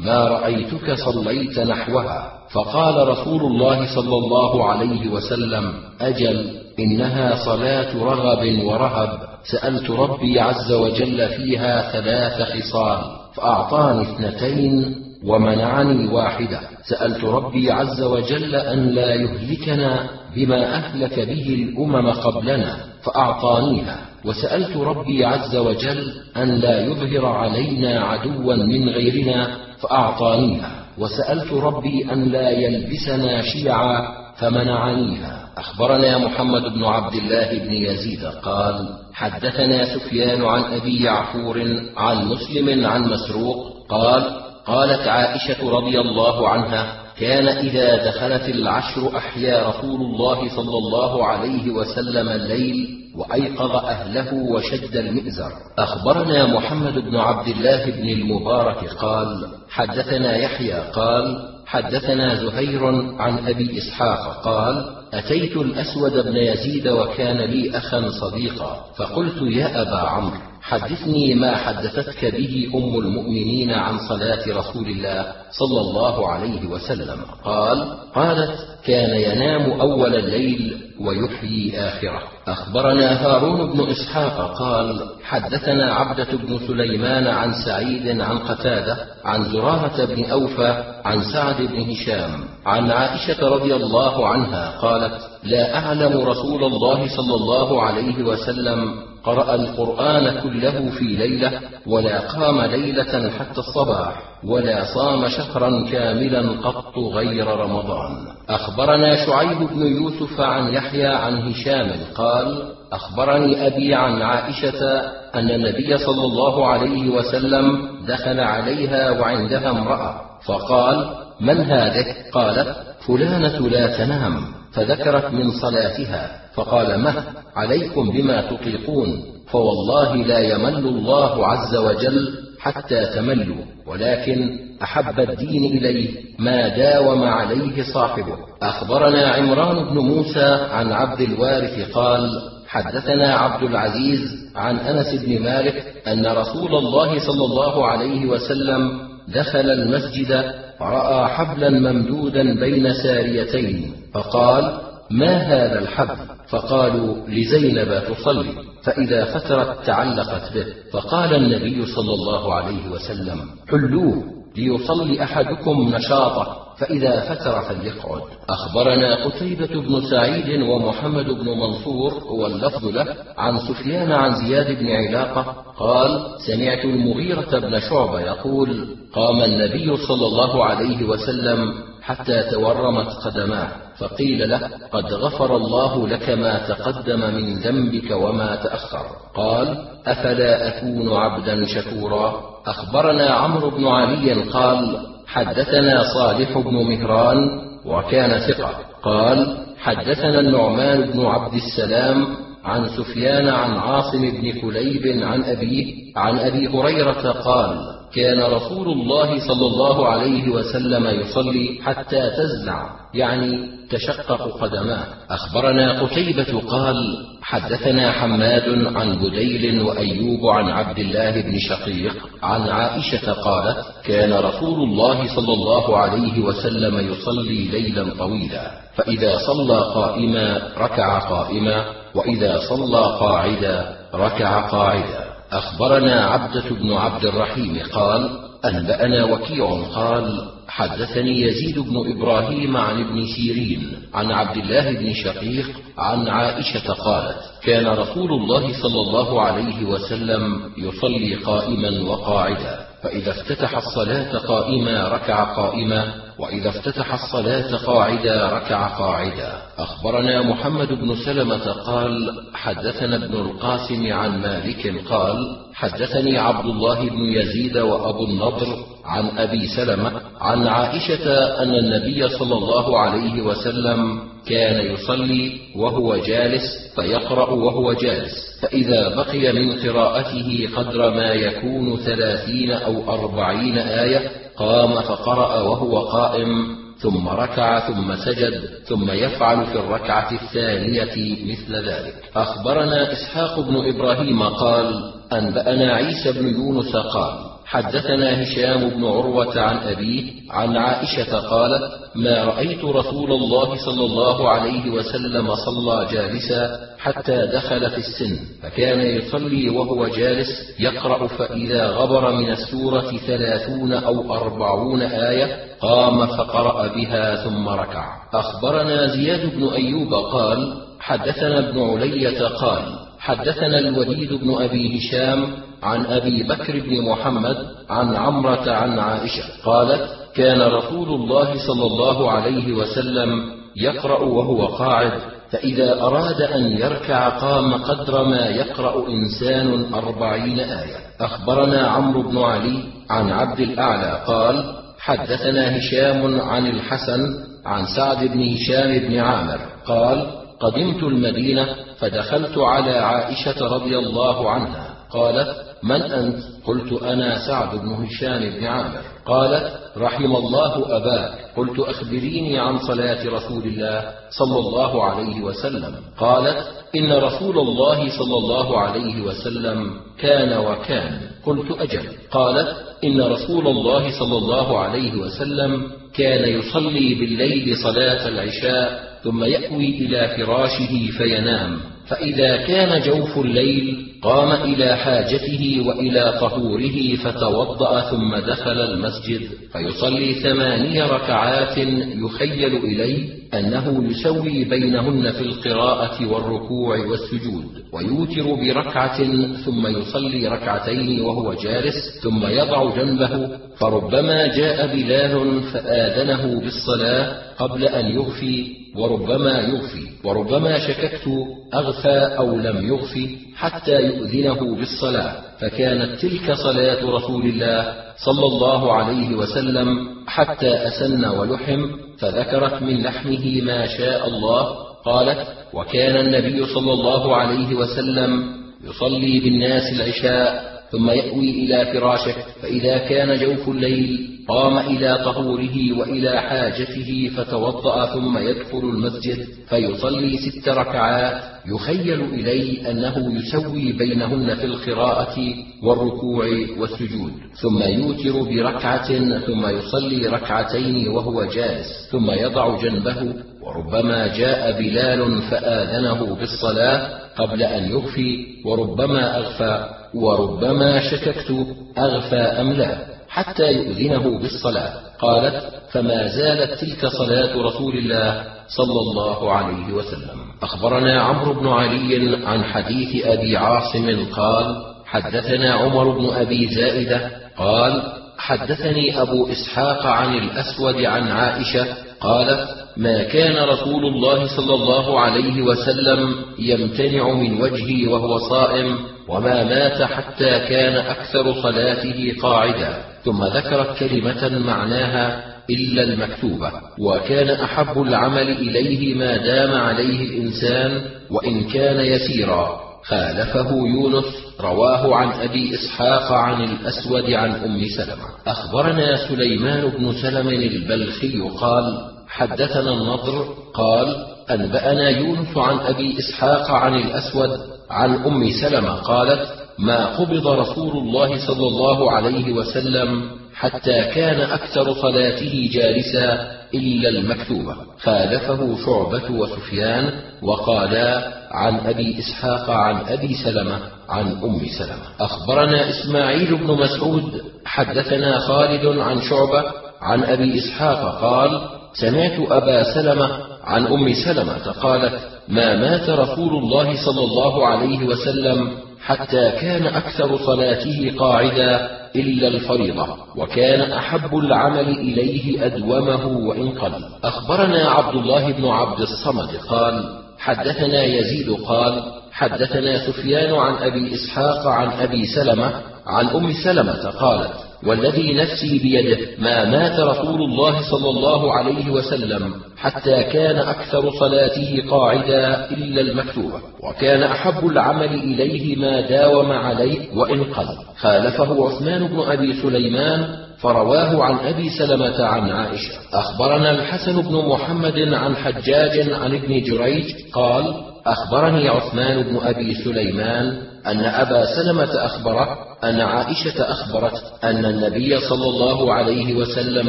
ما رأيتك صليت نحوها. فقال رسول الله صلى الله عليه وسلم أجل إنها صلاة رغب ورهب. سألت ربي عز وجل فيها ثلاث خصال فأعطاني اثنتين ومنعني واحدة. سألت ربي عز وجل أن لا يهلكنا بما أهلك به الأمم قبلنا فأعطانيها. وسألت ربي عز وجل أن لا يظهر علينا عدوا من غيرنا فأعطانيها وسألت ربي أن لا يلبسنا شيعا فمنعنيها. أخبرنا محمد بن عبد الله بن يزيد قال حدثنا سفيان عن أبي يعفور عن مسلم عن مسروق قال قالت عائشة رضي الله عنها كان إذا دخلت العشر أحيا رسول الله صلى الله عليه وسلم الليل وأيقظ أهله وشد المئزر. أخبرنا محمد بن عبد الله بن المبارك قال حدثنا يحيى قال حدثنا زهير عن أبي إسحاق قال أتيت الأسود بن يزيد وكان لي أخا صديقا فقلت يا أبا عمرو. حدثني ما حدثتك به أم المؤمنين عن صلاة رسول الله صلى الله عليه وسلم. قال قالت كان ينام أول الليل ويحيي آخره. أخبرنا هارون بن إسحاق قال حدثنا عبدة بن سليمان عن سعيد عن قتادة عن زرارة بن أوفى عن سعد بن هشام عن عائشة رضي الله عنها قالت لا أعلم رسول الله صلى الله عليه وسلم قرأ القرآن كله في ليلة ولا قام ليلة حتى الصباح ولا صام شهرا كاملا قط غير رمضان. أخبرنا شعيب بن يوسف عن يحيى عن هشام قال أخبرني أبي عن عائشة أن النبي صلى الله عليه وسلم دخل عليها وعندها امرأة فقال من هذه؟ قالت فلانة لا تنام. فذكرت من صلاتها. فقال مه عليكم بما تطيقون فوالله لا يمل الله عز وجل حتى تملوا ولكن أحب الدين إليه ما داوم عليه صاحبه. أخبرنا عمران بن موسى عن عبد الوارث قال حدثنا عبد العزيز عن أنس بن مالك أن رسول الله صلى الله عليه وسلم دخل المسجد راى حبلا ممدودا بين ساريتين فقال ما هذا الحبل فقالوا لزينب تصلي فإذا فترت تعلقت به. فقال النبي صلى الله عليه وسلم حلوة ليصلي أحدكم نشاطه فإذا فتر فليقعد. أخبرنا قتيبة بن سعيد ومحمد بن منصور واللفظ له عن سفيان عن زياد بن علاقة قال سمعت المغيرة بن شعبة يقول قام النبي صلى الله عليه وسلم حتى تورمت قدماه فقيل له قد غفر الله لك ما تقدم من ذنبك وما تأخر. قال أفلا أكون عبدا شكورا؟ أخبرنا عمرو بن علي قال حدثنا صالح بن مهران وكان ثقة. قال حدثنا النعمان بن عبد السلام عن سفيان عن عاصم بن كليب عن أبيه عن أبي هريرة قال كان رسول الله صلى الله عليه وسلم يصلي حتى تزلع يعني تشقق قدماه. أخبرنا قتيبة قال حدثنا حماد عن بديل وأيوب عن عبد الله بن شقيق عن عائشة قالت كان رسول الله صلى الله عليه وسلم يصلي ليلا طويلا فإذا صلى قائما ركع قائما وإذا صلى قاعدا ركع قاعدا. أخبرنا عبدة بن عبد الرحيم قال أنبأنا وكيع قال حدثني يزيد بن إبراهيم عن ابن سيرين عن عبد الله بن شقيق عن عائشة قالت كان رسول الله صلى الله عليه وسلم يصلي قائما وقاعدا فإذا افتتح الصلاة قائما ركع قائما وإذا افتتح الصلاة قاعدا ركع قاعدا. أخبرنا محمد بن سلمة قال حدثنا ابن القاسم عن مالك قال حدثني عبد الله بن يزيد وأبو النضر عن أبي سلمة عن عائشة أن النبي صلى الله عليه وسلم كان يصلي وهو جالس فيقرأ وهو جالس. فإذا بقي من قراءته قدر ما يكون ثلاثين أو أربعين آية قام فقرأ وهو قائم ثم ركع ثم سجد ثم يفعل في الركعة الثانية مثل ذلك. أخبرنا إسحاق بن إبراهيم قال أنبأنا عيسى بن يونس قال حدثنا هشام بن عروة عن أبيه عن عائشة قالت: ما رأيت رسول الله صلى الله عليه وسلم صلى جالسا حتى دخل في السن، فكان يصلي وهو جالس يقرأ فإذا غبر من السورة ثلاثون أو أربعون آية قام فقرأ بها ثم ركع. أخبرنا زياد بن أيوب قال: حدثنا ابن علية قال: حدثنا الوليد بن أبي هشام عن أبي بكر بن محمد عن عمرة عن عائشة قالت كان رسول الله صلى الله عليه وسلم يقرأ وهو قاعد فإذا أراد أن يركع قام قدر ما يقرأ إنسان أربعين آية. أخبرنا عمرو بن علي عن عبد الأعلى قال حدثنا هشام عن الحسن عن سعد بن هشام بن عامر قال قدمت المدينة فدخلت على عائشة رضي الله عنها. قالت من أنت؟ قلت أنا سعد بن هشام بن عامر. قالت رحم الله أباك. قلت أخبريني عن صلاة رسول الله صلى الله عليه وسلم. قالت إن رسول الله صلى الله عليه وسلم كان وكان. قلت أجل. قالت إن رسول الله صلى الله عليه وسلم كان يصلي بالليل صلاة العشاء ثم يأوي إلى فراشه فينام فإذا كان جوف الليل قام إلى حاجته وإلى طهوره فتوضأ ثم دخل المسجد فيصلي ثماني ركعات يخيل إليه أنه يسوي بينهن في القراءة والركوع والسجود ويوتر بركعة ثم يصلي ركعتين وهو جالس ثم يضع جنبه فربما جاء بلال فآذنه بالصلاة قبل أن يغفي وربما يغفي وربما شككت أغفى أو لم يغفي حتى يؤذنه بالصلاة فكانت تلك صلاة رسول الله صلى الله عليه وسلم حتى أسن ولحم فذكرت من لحمه ما شاء الله قالت وكان النبي صلى الله عليه وسلم يصلي بالناس العشاء ثم يأوي إلى فراشه فإذا كان جوف الليل قام إلى طهوره وإلى حاجته فتوضأ ثم يدخل المسجد فيصلي ست ركعات. يخيل إليه أنه يسوي بينهن في القراءة والركوع والسجود. ثم يوتر بركعة ثم يصلي ركعتين وهو جالس. ثم يضع جنبه وربما جاء بلال فآذنه بالصلاة قبل أن يخفي وربما أغفى وربما شككت أغفى أم لا. حتى يؤذنه بالصلاة. قالت فما زالت تلك صلاة رسول الله صلى الله عليه وسلم. أخبرنا عمرو بن علي عن حديث أبي عاصم قال حدثنا عمر بن أبي زائدة قال حدثني أبو إسحاق عن الأسود عن عائشة قالت ما كان رسول الله صلى الله عليه وسلم يمتنع من وجهي وهو صائم وما مات حتى كان أكثر صلاته قاعدا. ثم ذكرت كلمة معناها إلا المكتوبة وكان أحب العمل إليه ما دام عليه الإنسان وإن كان يسيرا. خالفه يونس رواه عن أبي إسحاق عن الأسود عن أم سلمة. أخبرنا سليمان بن سلم البلخي قال حدثنا النضر قال أنبأنا يونس عن أبي إسحاق عن الأسود عن أم سلمة قالت ما قبض رسول الله صلى الله عليه وسلم حتى كان أكثر صلاته جالسا إلا المكتوبة. خالفه شعبة وسفيان وقالا عن أبي إسحاق عن أبي سلمة عن أم سلمة. أخبرنا إسماعيل بن مسعود حدثنا خالد عن شعبة عن أبي إسحاق قال سمعت أبا سلمة عن أم سلمة قالت ما مات رسول الله صلى الله عليه وسلم حتى كان أكثر صلاته قاعدا إلا الفريضة وكان أحب العمل إليه أدومه وإن قل. أخبرنا عبد الله بن عبد الصمد قال حدثنا يزيد قال حدثنا سفيان عن أبي إسحاق عن أبي سلمة عن أم سلمة قالت والذي نفسي بيده ما مات رسول الله صلى الله عليه وسلم حتى كان أكثر صلاته قاعدا إلا المكتوبة وكان أحب العمل إليه ما داوم عليه وإن قل. خالفه عثمان بن أبي سليمان فرواه عن أبي سلمة عن عائشة. أخبرنا الحسن بن محمد عن حجاج عن ابن جريج قال أخبرني عثمان بن أبي سليمان أن أبا سلمة أخبره أن عائشة أخبرت أن النبي صلى الله عليه وسلم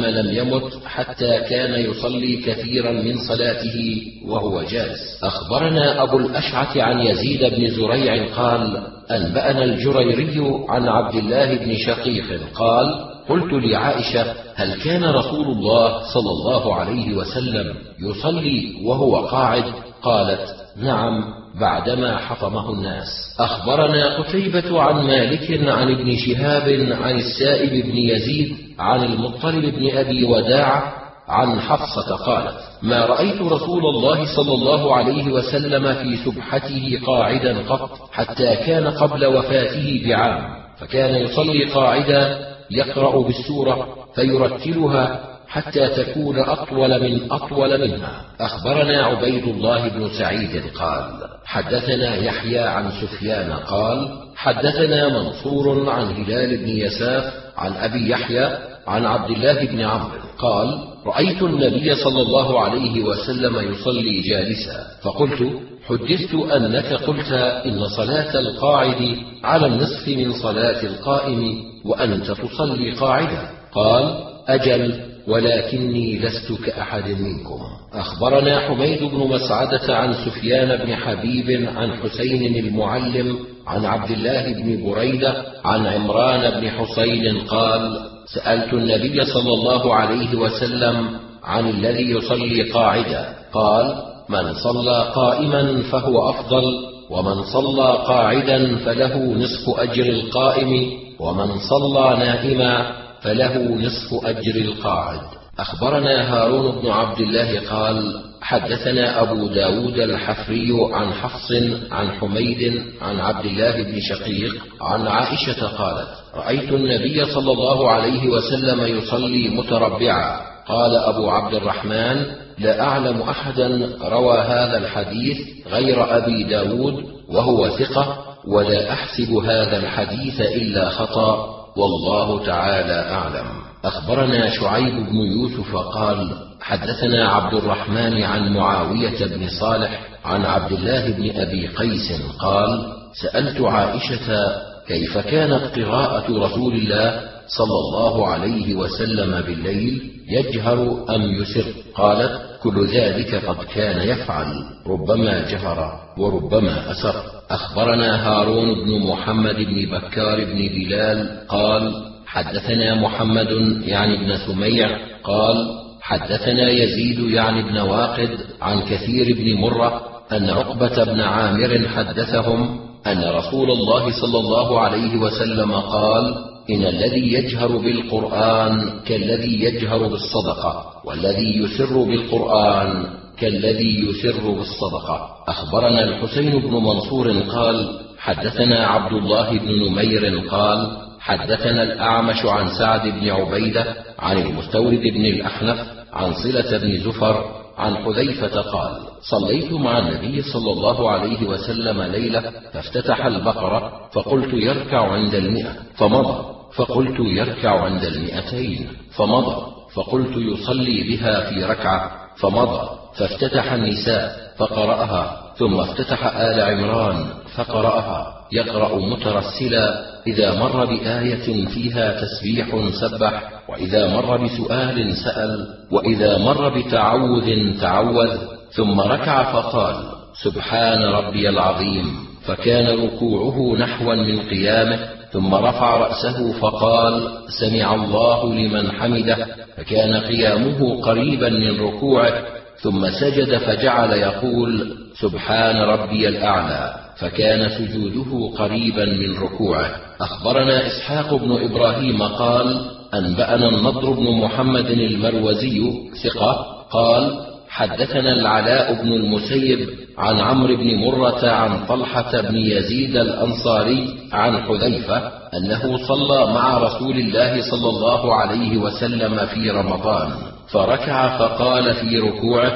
لم يمت حتى كان يصلي كثيرا من صلاته وهو جالس. أخبرنا أبو الأشعث عن يزيد بن زريع قال أنبأنا الجريري عن عبد الله بن شقيق قال قلت لعائشة هل كان رسول الله صلى الله عليه وسلم يصلي وهو قاعد؟ قالت نعم بعدما حطمه الناس. أخبرنا قتيبة عن مالك عن ابن شهاب عن السائب بن يزيد عن المطلب بن أبي وداع عن حفصة قالت ما رأيت رسول الله صلى الله عليه وسلم في سبحته قاعدا قط حتى كان قبل وفاته بعام فكان يصلي قاعدا يقرأ بالسورة فيرتلها حتى تكون أطول من أطول منها. أخبرنا عبيد الله بن سعيد قال حدثنا يحيى عن سفيان قال حدثنا منصور عن هلال بن يساف عن أبي يحيى عن عبد الله بن عمرو قال رأيت النبي صلى الله عليه وسلم يصلي جالسا فقلت حدثت أنك قلت إن صلاة القاعد على النصف من صلاة القائم وأنت تصلي قاعدا. قال أجل. ولكني لست كأحد منكم. أخبرنا حميد بن مسعدة عن سفيان بن حبيب عن حسين المعلم عن عبد الله بن بريدة عن عمران بن حسين قال سألت النبي صلى الله عليه وسلم عن الذي يصلي قاعدا قال من صلى قائما فهو أفضل ومن صلى قاعدا فله نصف أجر القائم ومن صلى نائما فله نصف أجر القاعد. أخبرنا هارون بن عبد الله قال حدثنا أبو داود الحفري عن حفص عن حميد عن عبد الله بن شقيق عن عائشة قالت رأيت النبي صلى الله عليه وسلم يصلي متربعا. قال أبو عبد الرحمن لا أعلم أحدا روى هذا الحديث غير أبي داود وهو ثقة ولا أحسب هذا الحديث إلا خطأ. والله تعالى أعلم. أخبرنا شعيب بن يوسف قال حدثنا عبد الرحمن عن معاوية بن صالح عن عبد الله بن أبي قيس قال سألت عائشة كيف كانت قراءة رسول الله صلى الله عليه وسلم بالليل يجهر أم يسر؟ قالت كل ذلك قد كان يفعل. ربما جهر وربما أسر. أخبرنا هارون بن محمد بن بكار بن بلال قال حدثنا محمد يعني ابن سميع قال حدثنا يزيد يعني ابن واقد عن كثير بن مرة أن عقبة بن عامر حدثهم أن رسول الله صلى الله عليه وسلم قال إن الذي يجهر بالقرآن كالذي يجهر بالصدقة. والذي يسر بالقرآن كالذي يسر بالصدقة. أخبرنا الحسين بن منصور قال حدثنا عبد الله بن نمير قال حدثنا الأعمش عن سعد بن عبيدة عن المستورد بن الأحنف عن صلة بن زفر عن حذيفة قال صليت مع النبي صلى الله عليه وسلم ليلة فافتتح البقرة فقلت يركع عند المئة فمضى فقلت يركع عند المئتين فمضى. فقلت يصلي بها في ركعة فمضى فافتتح النساء فقرأها ثم افتتح آل عمران فقرأها. يقرأ مترسلا إذا مر بآية فيها تسبيح سبح وإذا مر بسؤال سأل وإذا مر بتعوذ تعوذ ثم ركع فقال سبحان ربي العظيم. فكان ركوعه نحوا من قيامه ثم رفع رأسه فقال سمع الله لمن حمده. فكان قيامه قريبا من ركوعه ثم سجد فجعل يقول سبحان ربي الأعلى. فكان سجوده قريبا من ركوعه. أخبرنا إسحاق بن إبراهيم قال أنبأنا النضر بن محمد المروزي ثقة قال حدثنا العلاء بن المسيب عن عمرو بن مرة عن طلحة بن يزيد الأنصاري عن حذيفة أنه صلى مع رسول الله صلى الله عليه وسلم في رمضان فركع فقال في ركوعه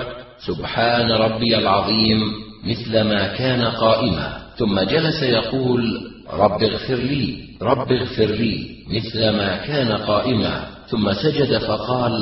سبحان ربي العظيم مثل ما كان قائما. ثم جلس يقول رب اغفر لي رب اغفر لي مثل ما كان قائما. ثم سجد فقال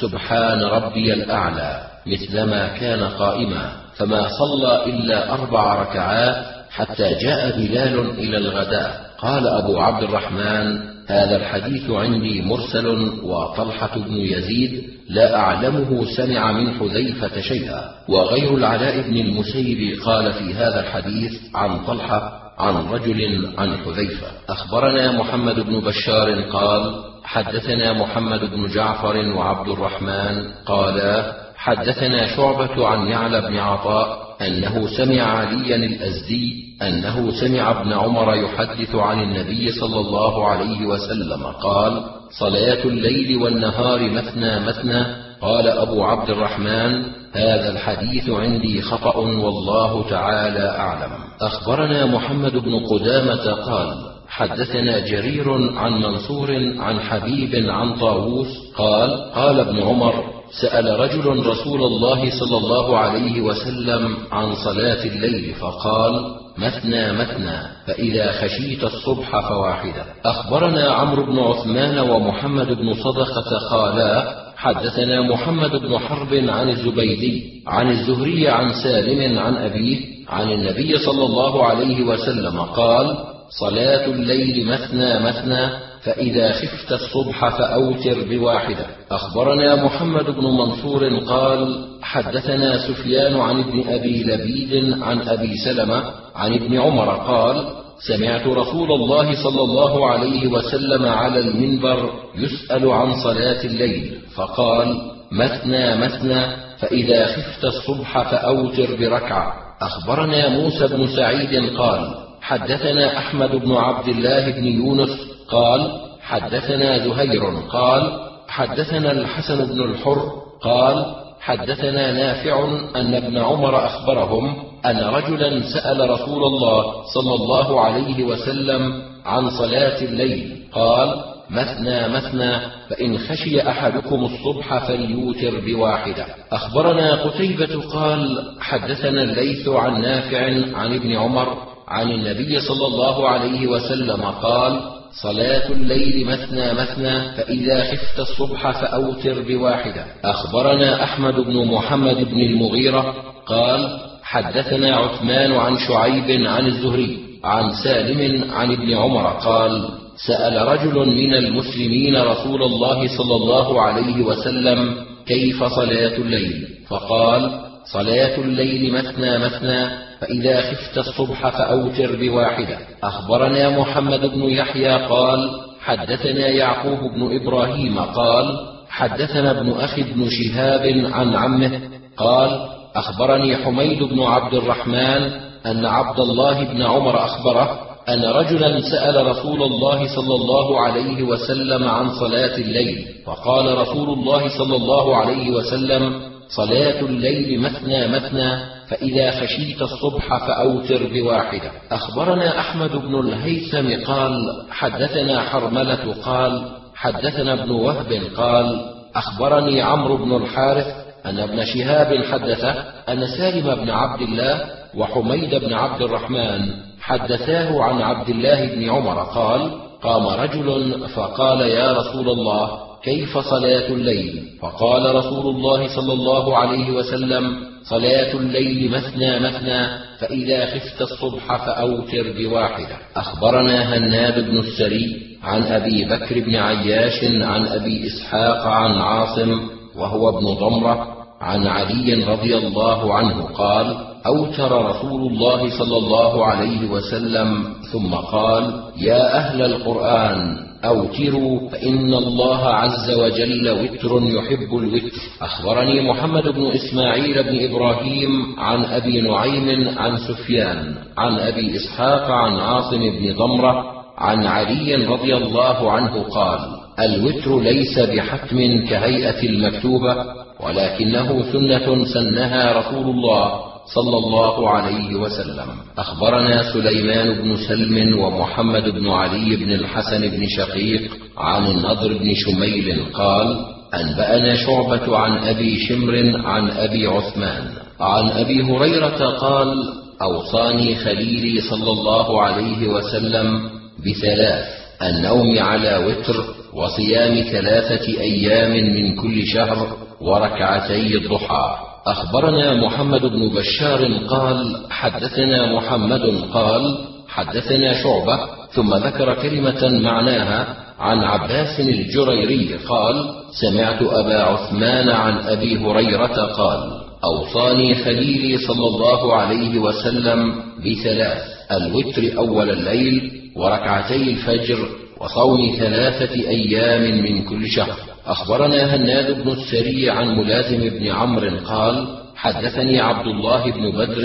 سبحان ربي الأعلى. مثل ما كان قائما فما صلى إلا أربع ركعات حتى جاء بلال إلى الغداء. قال أبو عبد الرحمن هذا الحديث عندي مرسل وطلحة بن يزيد لا أعلمه سمع من حذيفة شيئا وغير العلاء بن المسيب قال في هذا الحديث عن طلحة عن رجل عن حذيفة. أخبرنا محمد بن بشار قال حدثنا محمد بن جعفر وعبد الرحمن قالا حدثنا شعبة عن يعلى بن عطاء أنه سمع عليا الأزدي أنه سمع ابن عمر يحدث عن النبي صلى الله عليه وسلم قال صلاة الليل والنهار مثنى مثنى قال أبو عبد الرحمن هذا الحديث عندي خطأ والله تعالى أعلم أخبرنا محمد بن قدامة قال حدثنا جرير عن منصور عن حبيب عن طاووس قال قال ابن عمر سأل رجل رسول الله صلى الله عليه وسلم عن صلاة الليل فقال مثنى مثنى فإذا خشيت الصبح فواحدة. أخبرنا عمرو بن عثمان ومحمد بن صدقة قالا حدثنا محمد بن حرب عن الزبيدي عن الزهري عن سالم عن أبيه عن النبي صلى الله عليه وسلم قال صلاة الليل مثنى مثنى فإذا خفت الصبح فأوتر بواحدة. أخبرنا محمد بن منصور قال حدثنا سفيان عن ابن أبي لبيد عن أبي سلمة عن ابن عمر قال سمعت رسول الله صلى الله عليه وسلم على المنبر يسأل عن صلاة الليل فقال مثنى مثنى فإذا خفت الصبح فأوتر بركعة. أخبرنا موسى بن سعيد قال حدثنا أحمد بن عبد الله بن يونس قال حدثنا زهير قال حدثنا الحسن بن الحر قال حدثنا نافع أن ابن عمر أخبرهم أن رجلا سأل رسول الله صلى الله عليه وسلم عن صلاة الليل قال مثنى مثنى فإن خشي أحدكم الصبح فليوتر بواحدة. أخبرنا قتيبة قال حدثنا الليث عن نافع عن ابن عمر عن النبي صلى الله عليه وسلم قال صلاة الليل مثنى مثنى فإذا خفت الصبح فأوتر بواحدة. أخبرنا أحمد بن محمد بن المغيرة قال حدثنا عثمان عن شعيب عن الزهري عن سالم عن ابن عمر قال سأل رجل من المسلمين رسول الله صلى الله عليه وسلم كيف صلاة الليل؟ فقال صلاة الليل مثنى مثنى فإذا خفت الصبح فأوتر بواحدة. أخبرنا محمد بن يحيى قال حدثنا يعقوب بن إبراهيم قال حدثنا ابن أخي بن شهاب عن عمه قال أخبرني حميد بن عبد الرحمن أن عبد الله بن عمر أخبره أن رجلا سأل رسول الله صلى الله عليه وسلم عن صلاة الليل فقال رسول الله صلى الله عليه وسلم صلاة الليل مثنى مثنى فإذا خشيت الصبح فأوتر بواحدة. أخبرنا أحمد بن الهيثم قال حدثنا حرملة قال حدثنا ابن وهب قال أخبرني عمرو بن الحارث أن ابن شهاب حدثه أن سالم بن عبد الله وحميد بن عبد الرحمن حدثاه عن عبد الله بن عمر قال قام رجل فقال يا رسول الله كيف صلاة الليل؟ فقال رسول الله صلى الله عليه وسلم صلاة الليل مثنى مثنى فإذا خفت الصبح فأوتر بواحدة. أخبرنا هناد بن السري عن أبي بكر بن عياش عن أبي إسحاق عن عاصم وهو ابن ضمرة عن علي رضي الله عنه قال أوتر رسول الله صلى الله عليه وسلم ثم قال يا أهل القرآن أوتروا فإن الله عز وجل وتر يحب الوتر. أخبرني محمد بن إسماعيل بن إبراهيم عن أبي نعيم عن سفيان عن أبي إسحاق عن عاصم بن ضمره عن علي رضي الله عنه قال الوتر ليس بحتم كهيئة المكتوبة ولكنه سنة سنها رسول الله صلى الله عليه وسلم. أخبرنا سليمان بن سلم ومحمد بن علي بن الحسن بن شقيق عن النضر بن شميل قال أنبأنا شعبة عن أبي شمر عن أبي عثمان. عن أبي هريرة قال أوصاني خليلي صلى الله عليه وسلم بثلاث النوم على وتر وصيام ثلاثة أيام من كل شهر وركعتي الضحى. أخبرنا محمد بن بشار قال حدثنا محمد قال حدثنا شعبة ثم ذكر كلمة معناها عن عباس الجريري قال سمعت أبا عثمان عن أبي هريرة قال أوصاني خليلي صلى الله عليه وسلم بثلاث الوتر أول الليل وركعتي الفجر وصوم ثلاثة أيام من كل شهر. أخبرنا هناد بن السري عن ملازم بن عمرو قال حدثني عبد الله بن بدر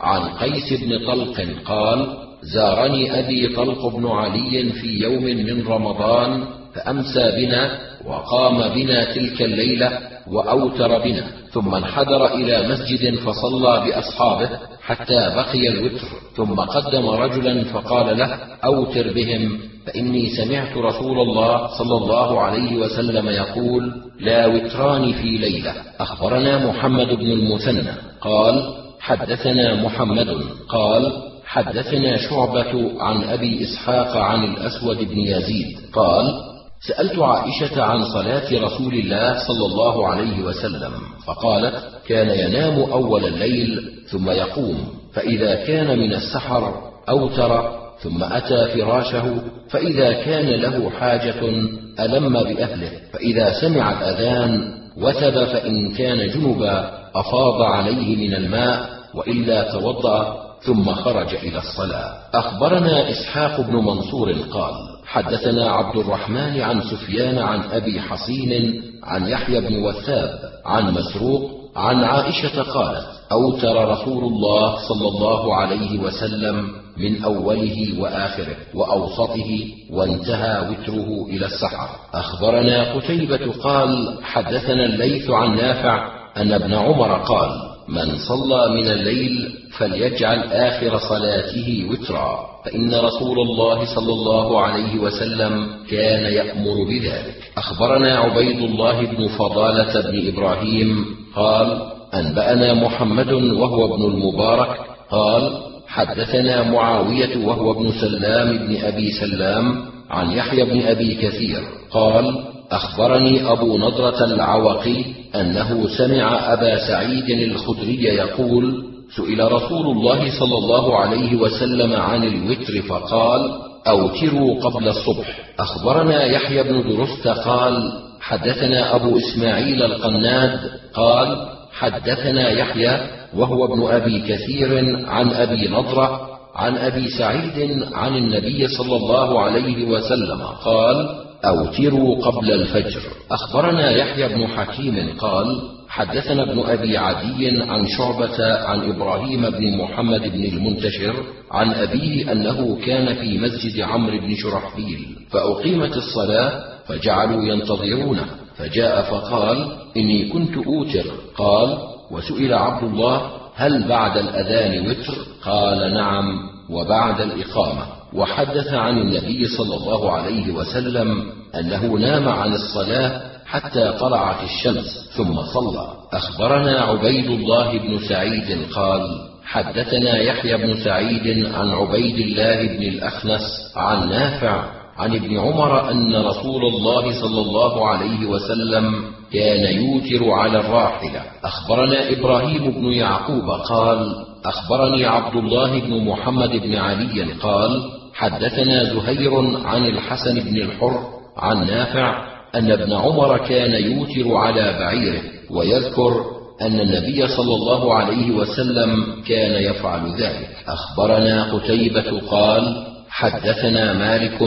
عن قيس بن طلق قال زارني أبي طلق بن علي في يوم من رمضان فأمسى بنا وقام بنا تلك الليلة وأوتر بنا ثم انحدر إلى مسجد فصلى بأصحابه حتى بقي الوتر ثم قدم رجلا فقال له أوتر بهم فإني سمعت رسول الله صلى الله عليه وسلم يقول لا وتران في ليلة. أخبرنا محمد بن المثنى. قال حدثنا محمد. قال حدثنا شعبة عن أبي إسحاق عن الأسود بن يزيد. قال سألت عائشة عن صلاة رسول الله صلى الله عليه وسلم فقالت كان ينام أول الليل ثم يقوم فإذا كان من السحر أوتر ثم أتى فراشه فإذا كان له حاجة ألم بأهله فإذا سمع الأذان وثب فإن كان جنبا أفاض عليه من الماء وإلا توضأ ثم خرج إلى الصلاة. أخبرنا إسحاق بن منصور قال حدثنا عبد الرحمن عن سفيان عن أبي حصين عن يحيى بن وثاب عن مسروق عن عائشة قالت أوتر رسول الله صلى الله عليه وسلم من أوله وآخره وأوسطه وانتهى وتره إلى السحر أخبرنا قتيبة قال حدثنا الليث عن نافع أن ابن عمر قال من صلى من الليل فليجعل آخر صلاته وترا فإن رسول الله صلى الله عليه وسلم كان يأمر بذلك. أخبرنا عبيد الله بن فضالة بن إبراهيم قال أنبأنا محمد وهو ابن المبارك قال حدثنا معاوية وهو ابن سلام بن أبي سلام عن يحيى بن أبي كثير قال أخبرني أبو نضرة العوقي أنه سمع أبا سعيد الخدري يقول سئل رسول الله صلى الله عليه وسلم عن الوتر فقال أوتروا قبل الصبح. أخبرنا يحيى بن درست قال حدثنا أبو إسماعيل القناد قال حدثنا يحيى وهو ابن أبي كثير عن أبي نضرة عن أبي سعيد عن النبي صلى الله عليه وسلم قال أوتروا قبل الفجر. أخبرنا يحيى بن حكيم قال حدثنا ابن أبي عدي عن شعبة عن إبراهيم بن محمد بن المنتشر عن أبيه أنه كان في مسجد عمرو بن شرحبيل فأقيمت الصلاة فجعلوا ينتظرونه فجاء فقال إني كنت أوتر. قال وسئل عبد الله هل بعد الأذان وتر؟ قال نعم وبعد الإقامة. وحدث عن النبي صلى الله عليه وسلم أنه نام عن الصلاة حتى طلعت الشمس ثم صلى. أخبرنا عبيد الله بن سعيد قال حدثنا يحيى بن سعيد عن عبيد الله بن الأخنس عن نافع عن ابن عمر أن رسول الله صلى الله عليه وسلم كان يوتر على الراحلة. أخبرنا إبراهيم بن يعقوب قال أخبرني عبد الله بن محمد بن علي قال حدثنا زهير عن الحسن بن الحر عن نافع أن ابن عمر كان يوتر على بعيره ويذكر أن النبي صلى الله عليه وسلم كان يفعل ذلك. أخبرنا قتيبة قال حدثنا مالك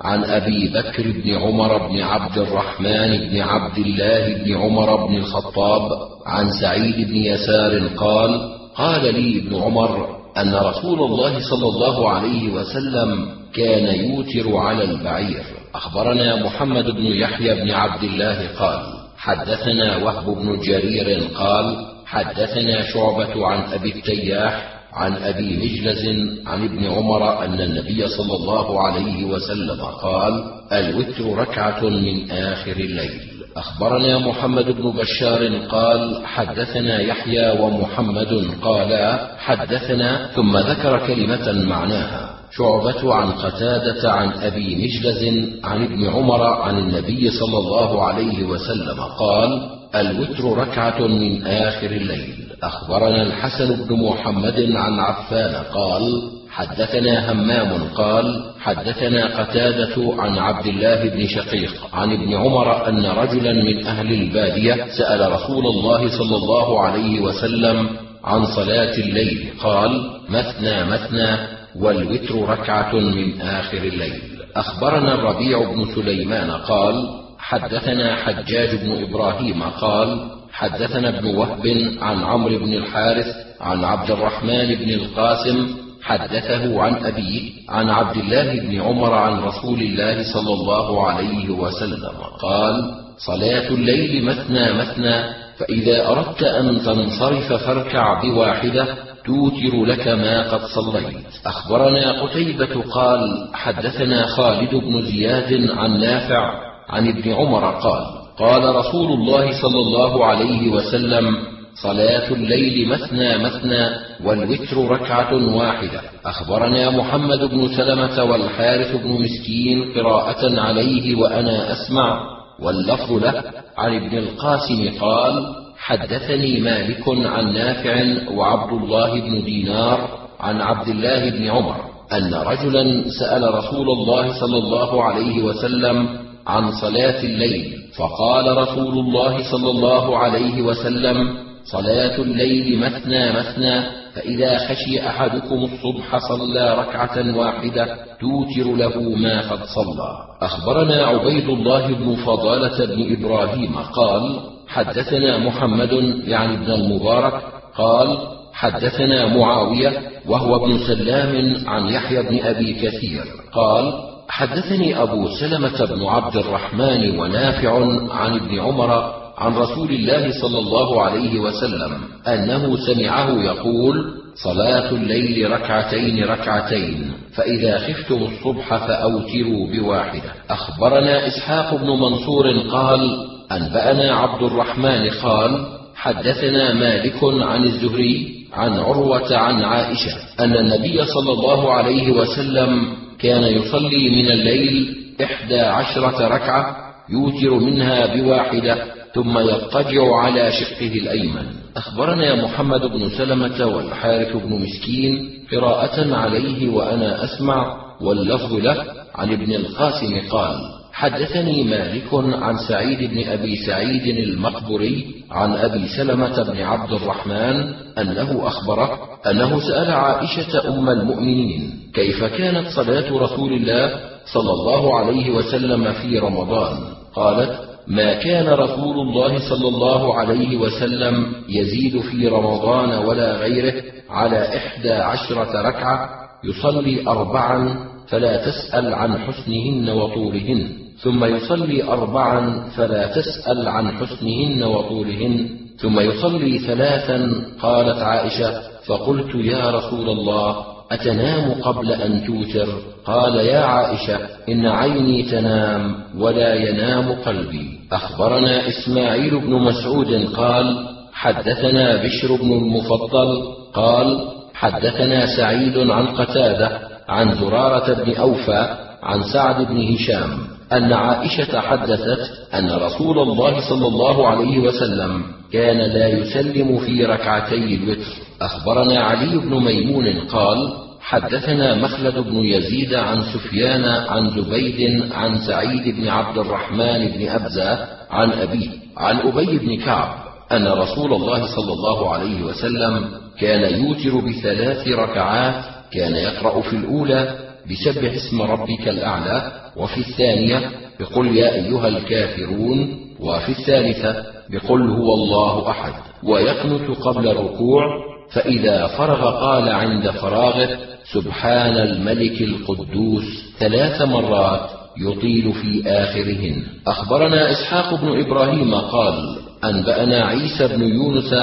عن أبي بكر بن عمر بن عبد الرحمن بن عبد الله بن عمر بن الخطاب عن سعيد بن يسار قال قال لي ابن عمر أن رسول الله صلى الله عليه وسلم كان يوتر على البعير. أخبرنا محمد بن يحيى بن عبد الله قال حدثنا وهب بن جرير قال حدثنا شعبة عن أبي التياح عن أبي مجلز عن ابن عمر أن النبي صلى الله عليه وسلم قال الوتر ركعة من آخر الليل أخبرنا محمد بن بشار قال حدثنا يحيى ومحمد قالا حدثنا ثم ذكر كلمة معناها شعبة عن قتادة عن أبي مجلز عن ابن عمر عن النبي صلى الله عليه وسلم قال: الوتر ركعة من آخر الليل. أخبرنا الحسن بن محمد عن عفان قال حدثنا همام قال حدثنا قتادة عن عبد الله بن شقيق عن ابن عمر أن رجلا من أهل البادية سأل رسول الله صلى الله عليه وسلم عن صلاة الليل قال مثنى مثنى والوتر ركعة من آخر الليل. أخبرنا الربيع بن سليمان قال حدثنا حجاج بن إبراهيم قال حدثنا ابن وهب عن عمرو بن الحارث عن عبد الرحمن بن القاسم حدثه عن أبيه عن عبد الله بن عمر عن رسول الله صلى الله عليه وسلم قال صلاة الليل مثنى مثنى فإذا أردت أن تنصرف فاركع بواحدة توتر لك ما قد صليت. أخبرنا قتيبة قال حدثنا خالد بن زياد عن نافع عن ابن عمر قال قال رسول الله صلى الله عليه وسلم صلاة الليل مثنى مثنى والوتر ركعة واحدة. أخبرنا محمد بن سلمة والحارث بن مسكين قراءة عليه وأنا أسمع. واللفظ له عن ابن القاسم قال حدثني مالك عن نافع وعبد الله بن دينار عن عبد الله بن عمر أن رجلا سأل رسول الله صلى الله عليه وسلم عن صلاة الليل فقال رسول الله صلى الله عليه وسلم صلاة الليل مثنى مثنى فإذا خشي أحدكم الصبح صلى ركعة واحدة توتر له ما قد صلى. أخبرنا عبيد الله بن فضالة بن إبراهيم قال حدثنا محمد يعني ابن المبارك قال حدثنا معاوية وهو ابن سلام عن يحيى بن أبي كثير قال حدثني أبو سلمة بن عبد الرحمن ونافع عن ابن عمر عن رسول الله صلى الله عليه وسلم أنه سمعه يقول صلاة الليل ركعتين ركعتين فإذا خفتم الصبح فأوتروا بواحدة. أخبرنا إسحاق بن منصور قال أنبأنا عبد الرحمن قال حدثنا مالك عن الزهري عن عروة عن عائشة أن النبي صلى الله عليه وسلم كان يصلي من الليل إحدى عشرة ركعة يوتر منها بواحدة ثم يضطجع على شقه الأيمن. أخبرنا محمد بن سلمة والحارث بن مسكين قراءة عليه وأنا أسمع واللفظ له عن ابن القاسم قال حدثني مالك عن سعيد بن أبي سعيد المقبري عن أبي سلمة بن عبد الرحمن أنه أخبره أنه سأل عائشة أم المؤمنين كيف كانت صلاة رسول الله صلى الله عليه وسلم في رمضان؟ قالت ما كان رسول الله صلى الله عليه وسلم يزيد في رمضان ولا غيره على إحدى عشرة ركعة يصلي أربعا فلا تسأل عن حسنهن وطولهن. ثم يصلي أربعا فلا تسأل عن حسنهن وطولهن. ثم يصلي ثلاثا قالت عائشة فقلت يا رسول الله أتنام قبل أن توتر؟ قال يا عائشة إن عيني تنام ولا ينام قلبي. أخبرنا إسماعيل بن مسعود قال حدثنا بشر بن المفضل قال حدثنا سعيد عن قتادة عن زرارة بن أوفى عن سعد بن هشام. أن عائشة حدثت أن رسول الله صلى الله عليه وسلم كان لا يسلم في ركعتي الوتر. أخبرنا علي بن ميمون قال حدثنا مخلد بن يزيد عن سفيان عن زبيد عن سعيد بن عبد الرحمن بن أبزة عن ابيه عن أبي بن كعب أن رسول الله صلى الله عليه وسلم كان يوتر بثلاث ركعات كان يقرأ في الأولى بسبح اسم ربك الأعلى وفي الثانية بقل يا أيها الكافرون وفي الثالثة بقل هو الله أحد. ويقنت قبل الركوع فإذا فرغ قال عند فراغه سبحان الملك القدوس ثلاث مرات يطيل في آخرهن. أخبرنا إسحاق بن إبراهيم قال أنبأنا عيسى بن يونس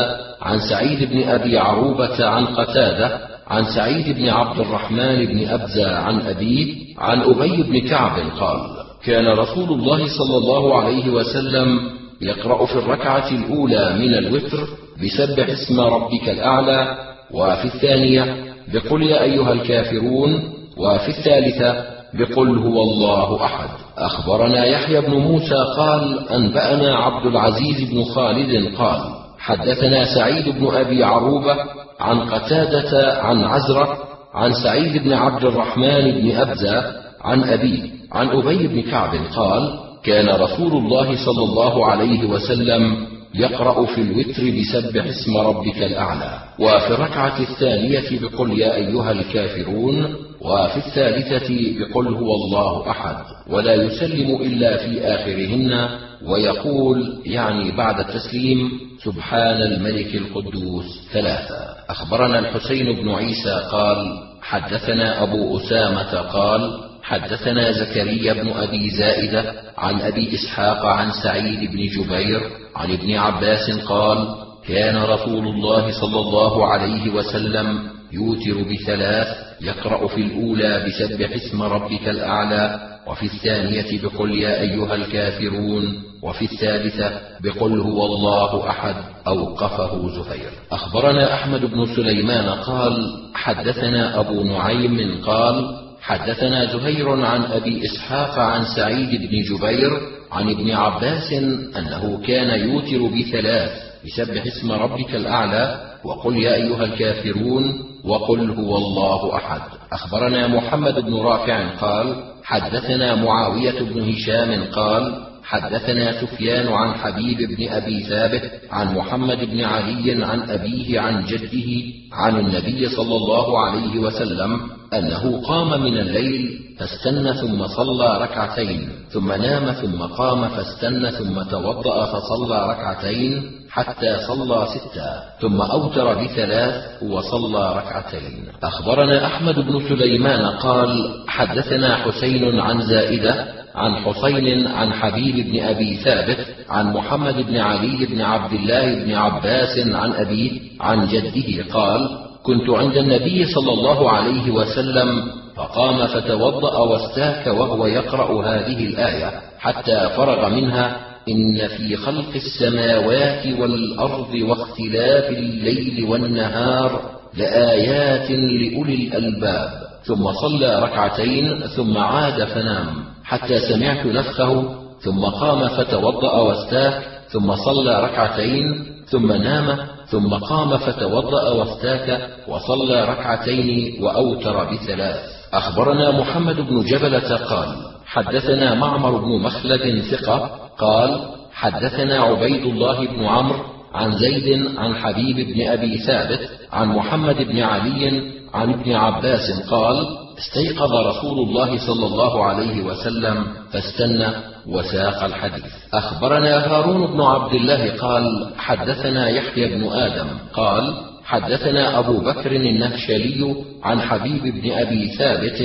عن سعيد بن أبي عروبة عن قتادة عن سعيد بن عبد الرحمن بن أبزة عن أبيه عن أبي بن كعب قال كان رسول الله صلى الله عليه وسلم يقرأ في الركعة الأولى من الوتر بسبح اسم ربك الأعلى وفي الثانية بقل يا أيها الكافرون وفي الثالثة بقل هو الله أحد. أخبرنا يحيى بن موسى قال أنبأنا عبد العزيز بن خالد قال حدثنا سعيد بن أبي عروبة عن قتادة عن عزرة عن سعيد بن عبد الرحمن بن أبزة عن أبيه عن أبي بن كعب قال كان رسول الله صلى الله عليه وسلم يقرأ في الوتر بسبح اسم ربك الأعلى. وفي الركعة الثانية بقل يا أيها الكافرون وفي الثالثة بقل هو الله أحد ولا يسلم إلا في آخرهن. ويقول يعني بعد التسليم سبحان الملك القدوس ثلاثة. أخبرنا الحسين بن عيسى قال حدثنا أبو أسامة قال حدثنا زكريا بن أبي زائدة عن أبي إسحاق عن سعيد بن جبير عن ابن عباس قال كان رسول الله صلى الله عليه وسلم يوتر بثلاث يقرأ في الأولى بسبح اسم ربك الأعلى وفي الثانية بقل يا أيها الكافرون وفي الثالثة بقل هو الله أحد اوقفه زهير أخبرنا أحمد بن سليمان قال حدثنا أبو نعيم قال حدثنا زهير عن أبي إسحاق عن سعيد بن جبير عن ابن عباس أنه كان يوتر بثلاث بسبح اسم ربك الأعلى وقل يا أيها الكافرون وقل هو الله أحد. أخبرنا محمد بن رافع قال حدثنا معاوية بن هشام قال حدثنا سفيان عن حبيب بن أبي ثابت عن محمد بن علي عن أبيه عن جده عن النبي صلى الله عليه وسلم أنه قام من الليل فاستنى ثم صلى ركعتين ثم نام ثم قام فاستنى ثم توضأ فصلى ركعتين حتى صلى ستا ثم أوتر بثلاث وصلى ركعتين. أخبرنا أحمد بن سليمان قال حدثنا حسين عن زائدة عن حسين عن حبيب بن أبي ثابت عن محمد بن علي بن عبد الله بن عباس عن ابيه عن جده قال كنت عند النبي صلى الله عليه وسلم فقام فتوضأ واستاك وهو يقرأ هذه الآية حتى فرغ منها إن في خلق السماوات والأرض واختلاف الليل والنهار لآيات لأولي الألباب. ثم صلى ركعتين ثم عاد فنام. حتى سمعت نفخه ثم قام فتوضأ واستاك ثم صلى ركعتين ثم نام ثم قام فتوضأ واستاك وصلى ركعتين وأوتر بثلاث. أخبرنا محمد بن جبلة قال حدثنا معمر بن مخلد ثقة قال حدثنا عبيد الله بن عمرو عن زيد عن حبيب بن أبي ثابت عن محمد بن علي عن ابن عباس قال استيقظ رسول الله صلى الله عليه وسلم فاستنى وساق الحديث. أخبرنا هارون بن عبد الله قال حدثنا يحيى بن آدم قال حدثنا أبو بكر النهشلي عن حبيب بن أبي ثابت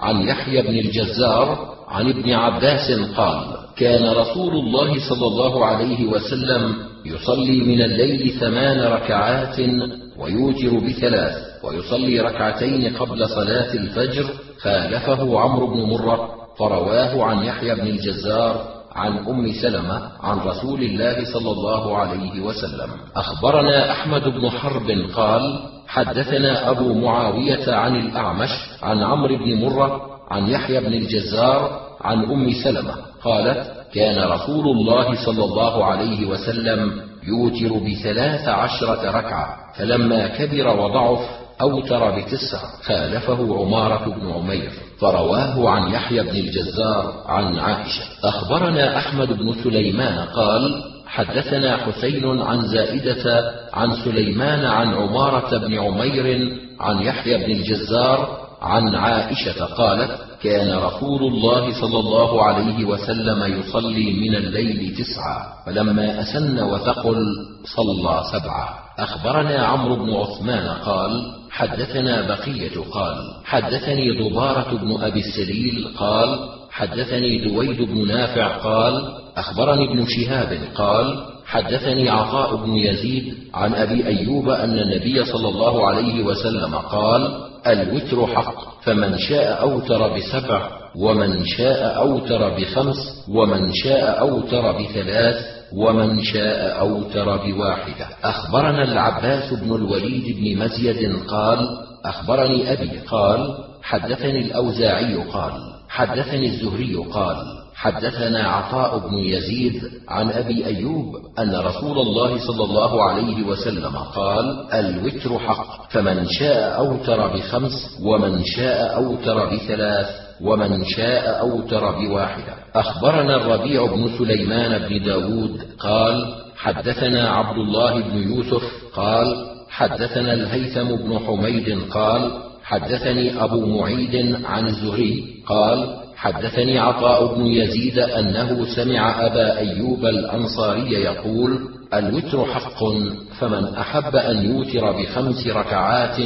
عن يحيى بن الجزار عن ابن عباس قال كان رسول الله صلى الله عليه وسلم يصلي من الليل ثمان ركعات ويوتر بثلاث ويصلي ركعتين قبل صلاة الفجر خالفه عمرو بن مرة فرواه عن يحيى بن الجزار عن أم سلمة عن رسول الله صلى الله عليه وسلم. أخبرنا أحمد بن حرب قال حدثنا أبو معاوية عن الأعمش عن عمرو بن مرة عن يحيى بن الجزار عن أم سلمة قالت كان رسول الله صلى الله عليه وسلم يوتر بثلاث عشرة ركعة فلما كبر وضعف أوتر بتسع خالفه عمارة بن عمير فرواه عن يحيى بن الجزار عن عائشة. أخبرنا أحمد بن سليمان قال حدثنا حسين عن زائدة عن سليمان عن عمارة بن عمير عن يحيى بن الجزار عن عائشة قالت كان رسول الله صلى الله عليه وسلم يصلي من الليل تسعا فلما أسن وثقل صلى سبعا أخبرنا عمرو بن عثمان قال حدثنا بقية قال حدثني ضبارة بن أبي السليل قال حدثني دويد بن نافع قال أخبرني ابن شهاب قال حدثني عطاء بن يزيد عن أبي أيوب أن النبي صلى الله عليه وسلم قال الوتر حق. فمن شاء أوتر بسبع ومن شاء أوتر بخمس ومن شاء أوتر بثلاث ومن شاء أوتر بواحدة. أخبرنا العباس بن الوليد بن مزيد قال أخبرني أبي قال حدثني الأوزاعي قال حدثني الزهري قال حدثنا عطاء بن يزيد عن أبي أيوب أن رسول الله صلى الله عليه وسلم قال الوتر حق فمن شاء أوتر بخمس ومن شاء أوتر بثلاث ومن شاء أوتر بواحدة. أخبرنا الربيع بن سليمان بن داود قال حدثنا عبد الله بن يوسف قال حدثنا الهيثم بن حميد قال حدثني أبو معيد عن الزهري قال حدثني عطاء بن يزيد أنه سمع أبا أيوب الأنصاري يقول الوتر حق فمن أحب أن يوتر بخمس ركعات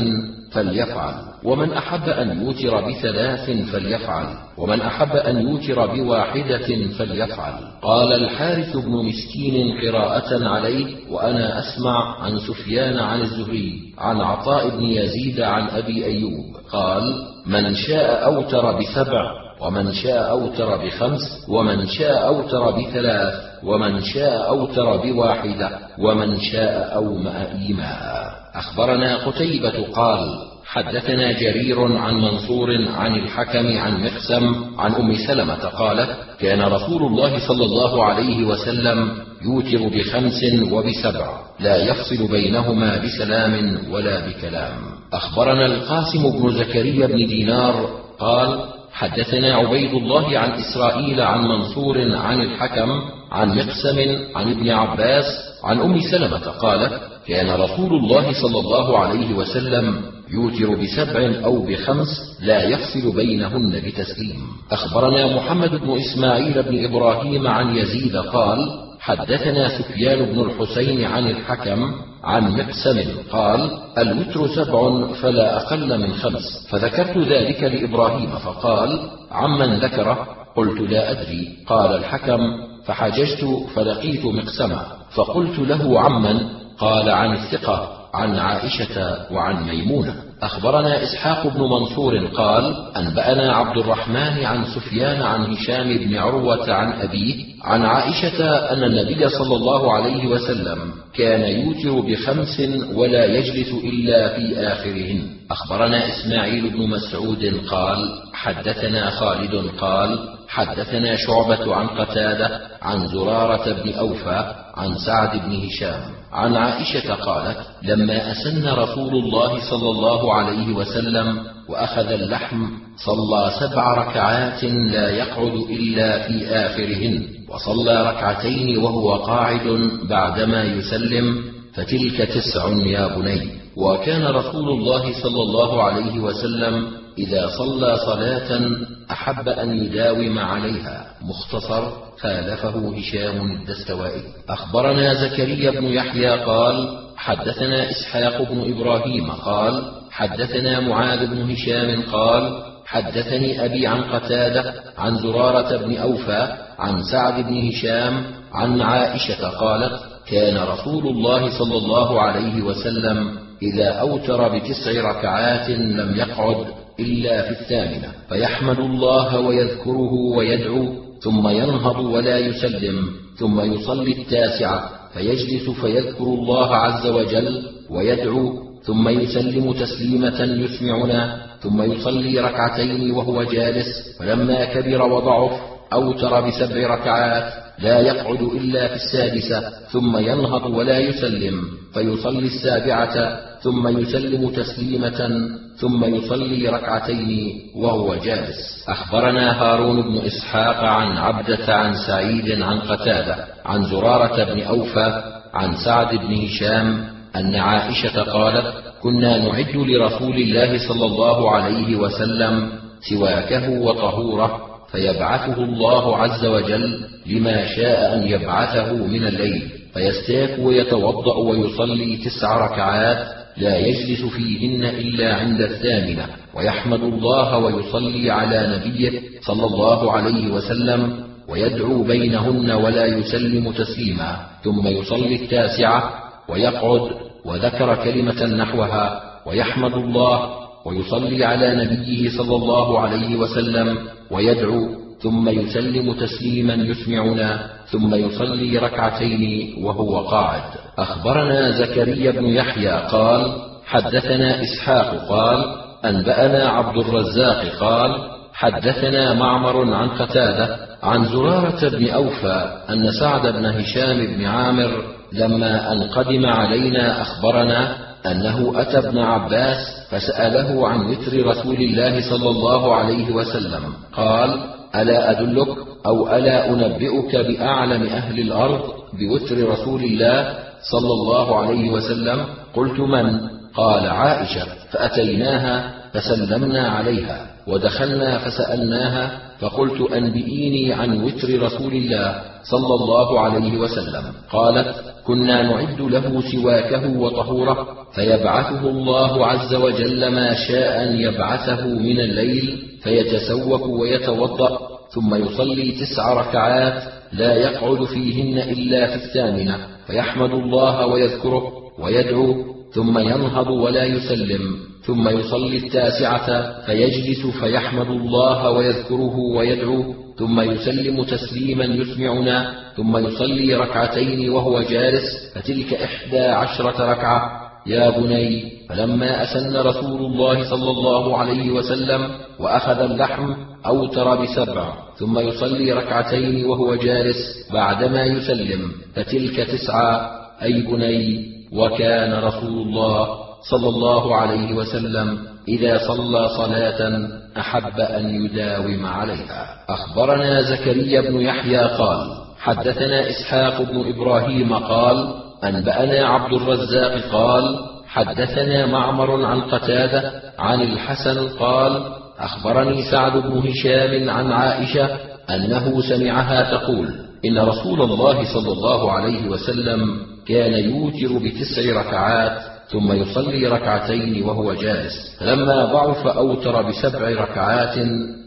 فليفعل ومن أحب أن يوتر بثلاث فليفعل ومن أحب أن يوتر بواحدة فليفعل. قال الحارث بن مسكين قراءة عليه وأنا أسمع عن سفيان عن الزهري عن عطاء بن يزيد عن أبي أيوب قال من شاء أوتر بسبع ومن شاء أوتر بخمس ومن شاء أوتر بثلاث ومن شاء أوتر بواحدة ومن شاء أومأ إيماء. أخبرنا قتيبة قال حدثنا جرير عن منصور عن الحكم عن مقسم عن أم سلمة قالت كان رسول الله صلى الله عليه وسلم يوتر بخمس وبسبع لا يفصل بينهما بسلام ولا بكلام. أخبرنا القاسم بن زكريا بن دينار قال حدثنا عبيد الله عن إسرائيل عن منصور عن الحكم عن مقسم عن ابن عباس عن أم سلمة قالت كان رسول الله صلى الله عليه وسلم يوتر بسبع أو بخمس لا يفصل بينهن بتسليم. أخبرنا محمد بن إسماعيل بن إبراهيم عن يزيد قال حدثنا سفيان بن الحسين عن الحكم عن مقسم قال الوتر سبع فلا أقل من خمس. فذكرت ذلك لإبراهيم فقال عمن ذكره؟ قلت لا أدري. قال الحكم فحججت فلقيت مقسما فقلت له عمن. قال عن الثقة عن عائشة وعن ميمونة. أخبرنا إسحاق بن منصور قال أنبأنا عبد الرحمن عن سفيان عن هشام بن عروة عن أبيه عن عائشة أن النبي صلى الله عليه وسلم كان يوتر بخمس ولا يجلس إلا في آخرهن. أخبرنا إسماعيل بن مسعود قال حدثنا خالد قال حدثنا شعبة عن قتادة عن زرارة بن أوفى عن سعد بن هشام. عن عائشة قالت لما أسن رسول الله صلى الله عليه وسلم وأخذ اللحم صلى سبع ركعات لا يقعد إلا في آخرهن وصلى ركعتين وهو قاعد بعدما يسلم فتلك تسع يا بني. وكان رسول الله صلى الله عليه وسلم إذا صلى صلاة أحب أن يداوم عليها. مختصر خالفه هشام الدستوائي. أخبرنا زكريا بن يحيى قال حدثنا إسحاق بن إبراهيم قال حدثنا معاذ بن هشام قال حدثني أبي عن قتادة عن زرارة بن أوفى عن سعد بن هشام عن عائشة قالت كان رسول الله صلى الله عليه وسلم إذا أوتر بتسع ركعات لم يقعد إلا في الثامنة. فيحمد الله ويذكره ويدعو ثم ينهض ولا يسلم ثم يصلي التاسعة. فيجلس فيذكر الله عز وجل ويدعو ثم يسلم تسليمة يسمعنا ثم يصلي ركعتين وهو جالس. فلما كبر وضعف أوتر بسبع ركعات لا يقعد إلا في السادسة ثم ينهض ولا يسلم فيصلي السابعة ثم يسلم تسليمة ثم يصلي ركعتين وهو جالس. أخبرنا هارون بن إسحاق عن عبدة عن سعيد عن قتادة عن زرارة بن أوفى عن سعد بن هشام أن عائشة قالت كنا نعد لرسول الله صلى الله عليه وسلم سواكه وطهوره فيبعثه الله عز وجل لما شاء أن يبعثه من الليل فيستاك ويتوضأ ويصلي تسع ركعات لا يجلس فيهن إلا عند الثامنة ويحمد الله ويصلي على نبيه صلى الله عليه وسلم ويدعو بينهن ولا يسلم تسليما ثم يصلي التاسعة ويقعد وذكر كلمة نحوها ويحمد الله ويصلي على نبيه صلى الله عليه وسلم ويدعو ثم يسلم تسليما يسمعنا ثم يصلي ركعتين وهو قاعد. أخبرنا زكريا بن يحيى قال حدثنا إسحاق قال أنبأنا عبد الرزاق قال حدثنا معمر عن قتادة عن زرارة بن أوفى أن سعد بن هشام بن عامر لما أن قدم علينا أخبرنا أنه أتى ابن عباس فسأله عن وتر رسول الله صلى الله عليه وسلم قال ألا أدلك أو ألا أنبئك بأعلم أهل الأرض بوتر رسول الله صلى الله عليه وسلم؟ قلت من؟ قال عائشة. فأتيناها فسلمنا عليها ودخلنا فسألناها فقلت أنبئيني عن وتر رسول الله صلى الله عليه وسلم. قالت كنا نعد له سواكه وطهوره فيبعثه الله عز وجل ما شاء أن يبعثه من الليل فيتسوك ويتوضأ ثم يصلي تسع ركعات لا يقعد فيهن إلا في الثامنة فيحمد الله ويذكره ويدعو ثم ينهض ولا يسلم ثم يصلي التاسعة فيجلس فيحمد الله ويذكره ويدعو ثم يسلم تسليما يسمعنا ثم يصلي ركعتين وهو جالس فتلك إحدى عشرة ركعة. يا بني فلما أسن رسول الله صلى الله عليه وسلم وأخذ اللحم أوتر بسبع ثم يصلي ركعتين وهو جالس بعدما يسلم فتلك تسعة. أي بني وكان رسول الله صلى الله عليه وسلم إذا صلى صلاة أحب أن يداوم عليها. أخبرنا زكريا بن يحيى قال حدثنا إسحاق بن إبراهيم قال أنبأنا عبد الرزاق قال حدثنا معمر عن قتادة عن الحسن قال أخبرني سعد بن هشام عن عائشة أنه سمعها تقول إن رسول الله صلى الله عليه وسلم كان يوتر بتسع ركعات ثم يصلي ركعتين وهو جالس. فلما ضعف أوتر بسبع ركعات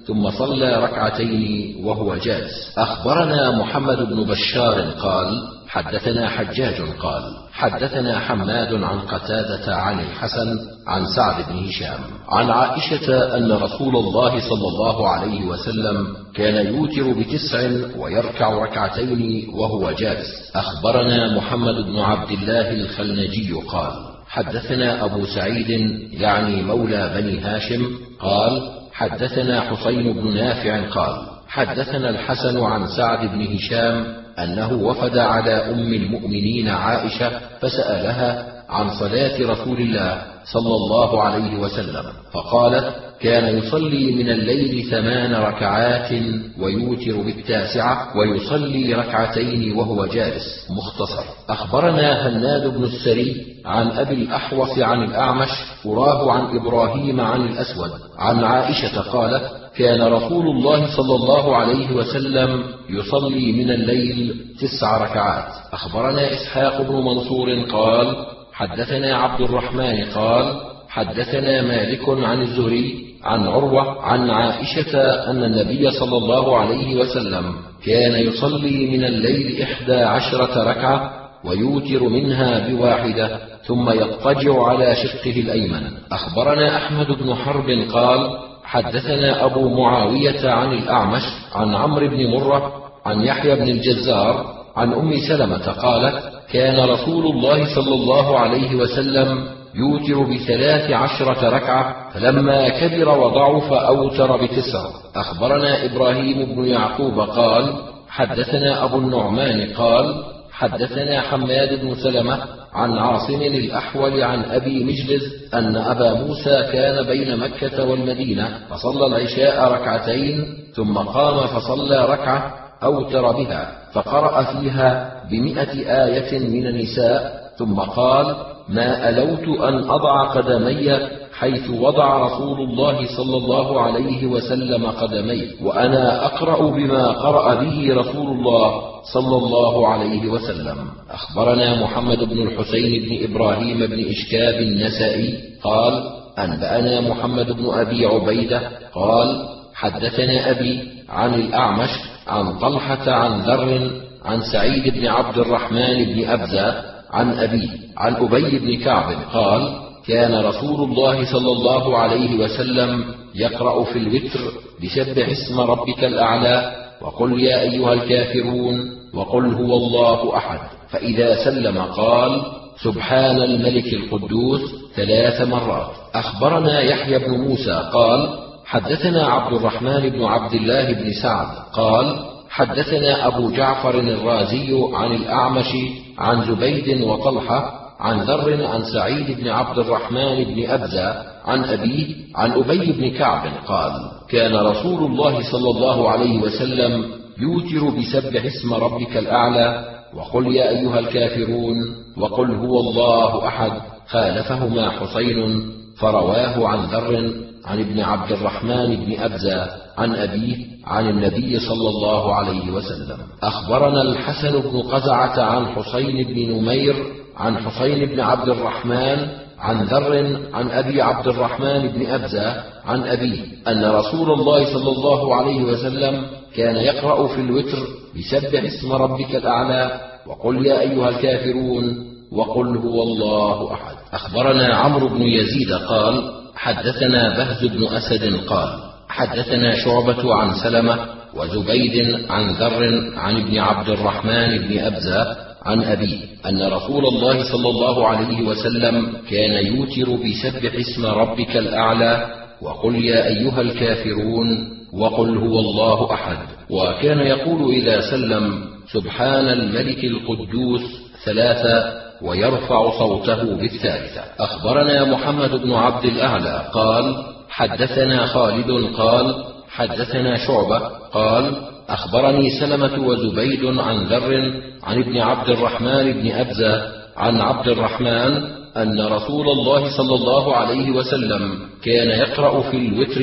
ثم صلى ركعتين وهو جالس. أخبرنا محمد بن بشار قال حدثنا حجاج قال حدثنا حماد عن قتادة عن الحسن عن سعد بن هشام عن عائشة أن رسول الله صلى الله عليه وسلم كان يوتر بتسع ويركع ركعتين وهو جالس. أخبرنا محمد بن عبد الله الخلنجي قال حدثنا أبو سعيد يعني مولى بني هاشم قال حدثنا حسين بن نافع قال حدثنا الحسن عن سعد بن هشام أنه وفد على أم المؤمنين عائشة فسألها عن صلاة رسول الله صلى الله عليه وسلم فقالت كان يصلي من الليل ثمان ركعات ويوتر بالتاسعة ويصلي ركعتين وهو جالس. مختصر. أخبرنا هناد بن السري عن أبي الأحوص عن الأعمش وراه عن إبراهيم عن الأسود عن عائشة قالت كان رسول الله صلى الله عليه وسلم يصلي من الليل تسع ركعات. أخبرنا إسحاق بن منصور قال حدثنا عبد الرحمن قال حدثنا مالك عن الزهري عن عروة عن عائشة أن النبي صلى الله عليه وسلم كان يصلي من الليل إحدى عشرة ركعة ويوتر منها بواحدة ثم يضطجع على شقه الأيمن. أخبرنا أحمد بن حرب قال حدثنا أبو معاوية عن الأعمش عن عمرو بن مرة عن يحيى بن الجزار عن أم سلمة قالت كان رسول الله صلى الله عليه وسلم يوتر بثلاث عشرة ركعة فلما كبر وضعف أوتر بتسع. أخبرنا إبراهيم بن يعقوب قال حدثنا أبو النعمان قال حدثنا حماد بن سلمة عن عاصم الأحول عن أبي مجلز أن أبا موسى كان بين مكة والمدينة فصلى العشاء ركعتين ثم قام فصلى ركعة أوتر بها فقرأ فيها بمئة آية من النساء ثم قال ما ألوت أن أضع قدمي حيث وضع رسول الله صلى الله عليه وسلم قدمي وأنا أقرأ بما قرأ به رسول الله صلى الله عليه وسلم. أخبرنا محمد بن الحسين بن إبراهيم بن إشكاب النسائي. قال أنبأنا محمد بن أبي عبيدة. قال حدثنا أبي عن الأعمش عن طلحة عن ذر عن سعيد بن عبد الرحمن بن أبزة عن أبيه عن أبي بن كعب. قال كان رسول الله صلى الله عليه وسلم يقرأ في الوتر بسبح اسم ربك الأعلى وقل يا أيها الكافرون وقل هو الله أحد. فإذا سلم قال سبحان الملك القدوس ثلاث مرات. أخبرنا يحيى بن موسى قال حدثنا عبد الرحمن بن عبد الله بن سعد قال حدثنا أبو جعفر الرازي عن الأعمش عن زبيد وطلحة عن ذر عن سعيد بن عبد الرحمن بن أبزة عن أبيه عن أبي بن كعب قال كان رسول الله صلى الله عليه وسلم يوتر بسبح اسم ربك الأعلى وقل يا أيها الكافرون وقل هو الله أحد. خالفهما حسين فرواه عن ذر عن ابن عبد الرحمن بن أبزة عن أبيه عن النبي صلى الله عليه وسلم. أخبرنا الحسن بن قزعة عن حسين بن نمير عن حسين بن عبد الرحمن عن ذر عن أبي عبد الرحمن بن أبزة عن أبيه أن رسول الله صلى الله عليه وسلم كان يقرأ في الوتر بسبح اسم ربك الأعلى وقل يا أيها الكافرون وقل هو الله أحد. أخبرنا عمرو بن يزيد قال حدثنا بهز بن أسد قال حدثنا شعبة عن سلمة وزبيد عن ذر عن ابن عبد الرحمن بن أبزة عن أبيه أن رسول الله صلى الله عليه وسلم كان يوتر بسبح اسم ربك الأعلى وقل يا أيها الكافرون وقل هو الله أحد. وكان يقول إذا سلم سبحان الملك القدوس ثلاثة ويرفع صوته بالثالثة. أخبرنا محمد بن عبد الأعلى قال حدثنا خالد قال حدثنا شعبة قال أخبرني سلمة وزبيد عن ذر عن ابن عبد الرحمن بن أبزة عن عبد الرحمن أن رسول الله صلى الله عليه وسلم كان يقرأ في الوتر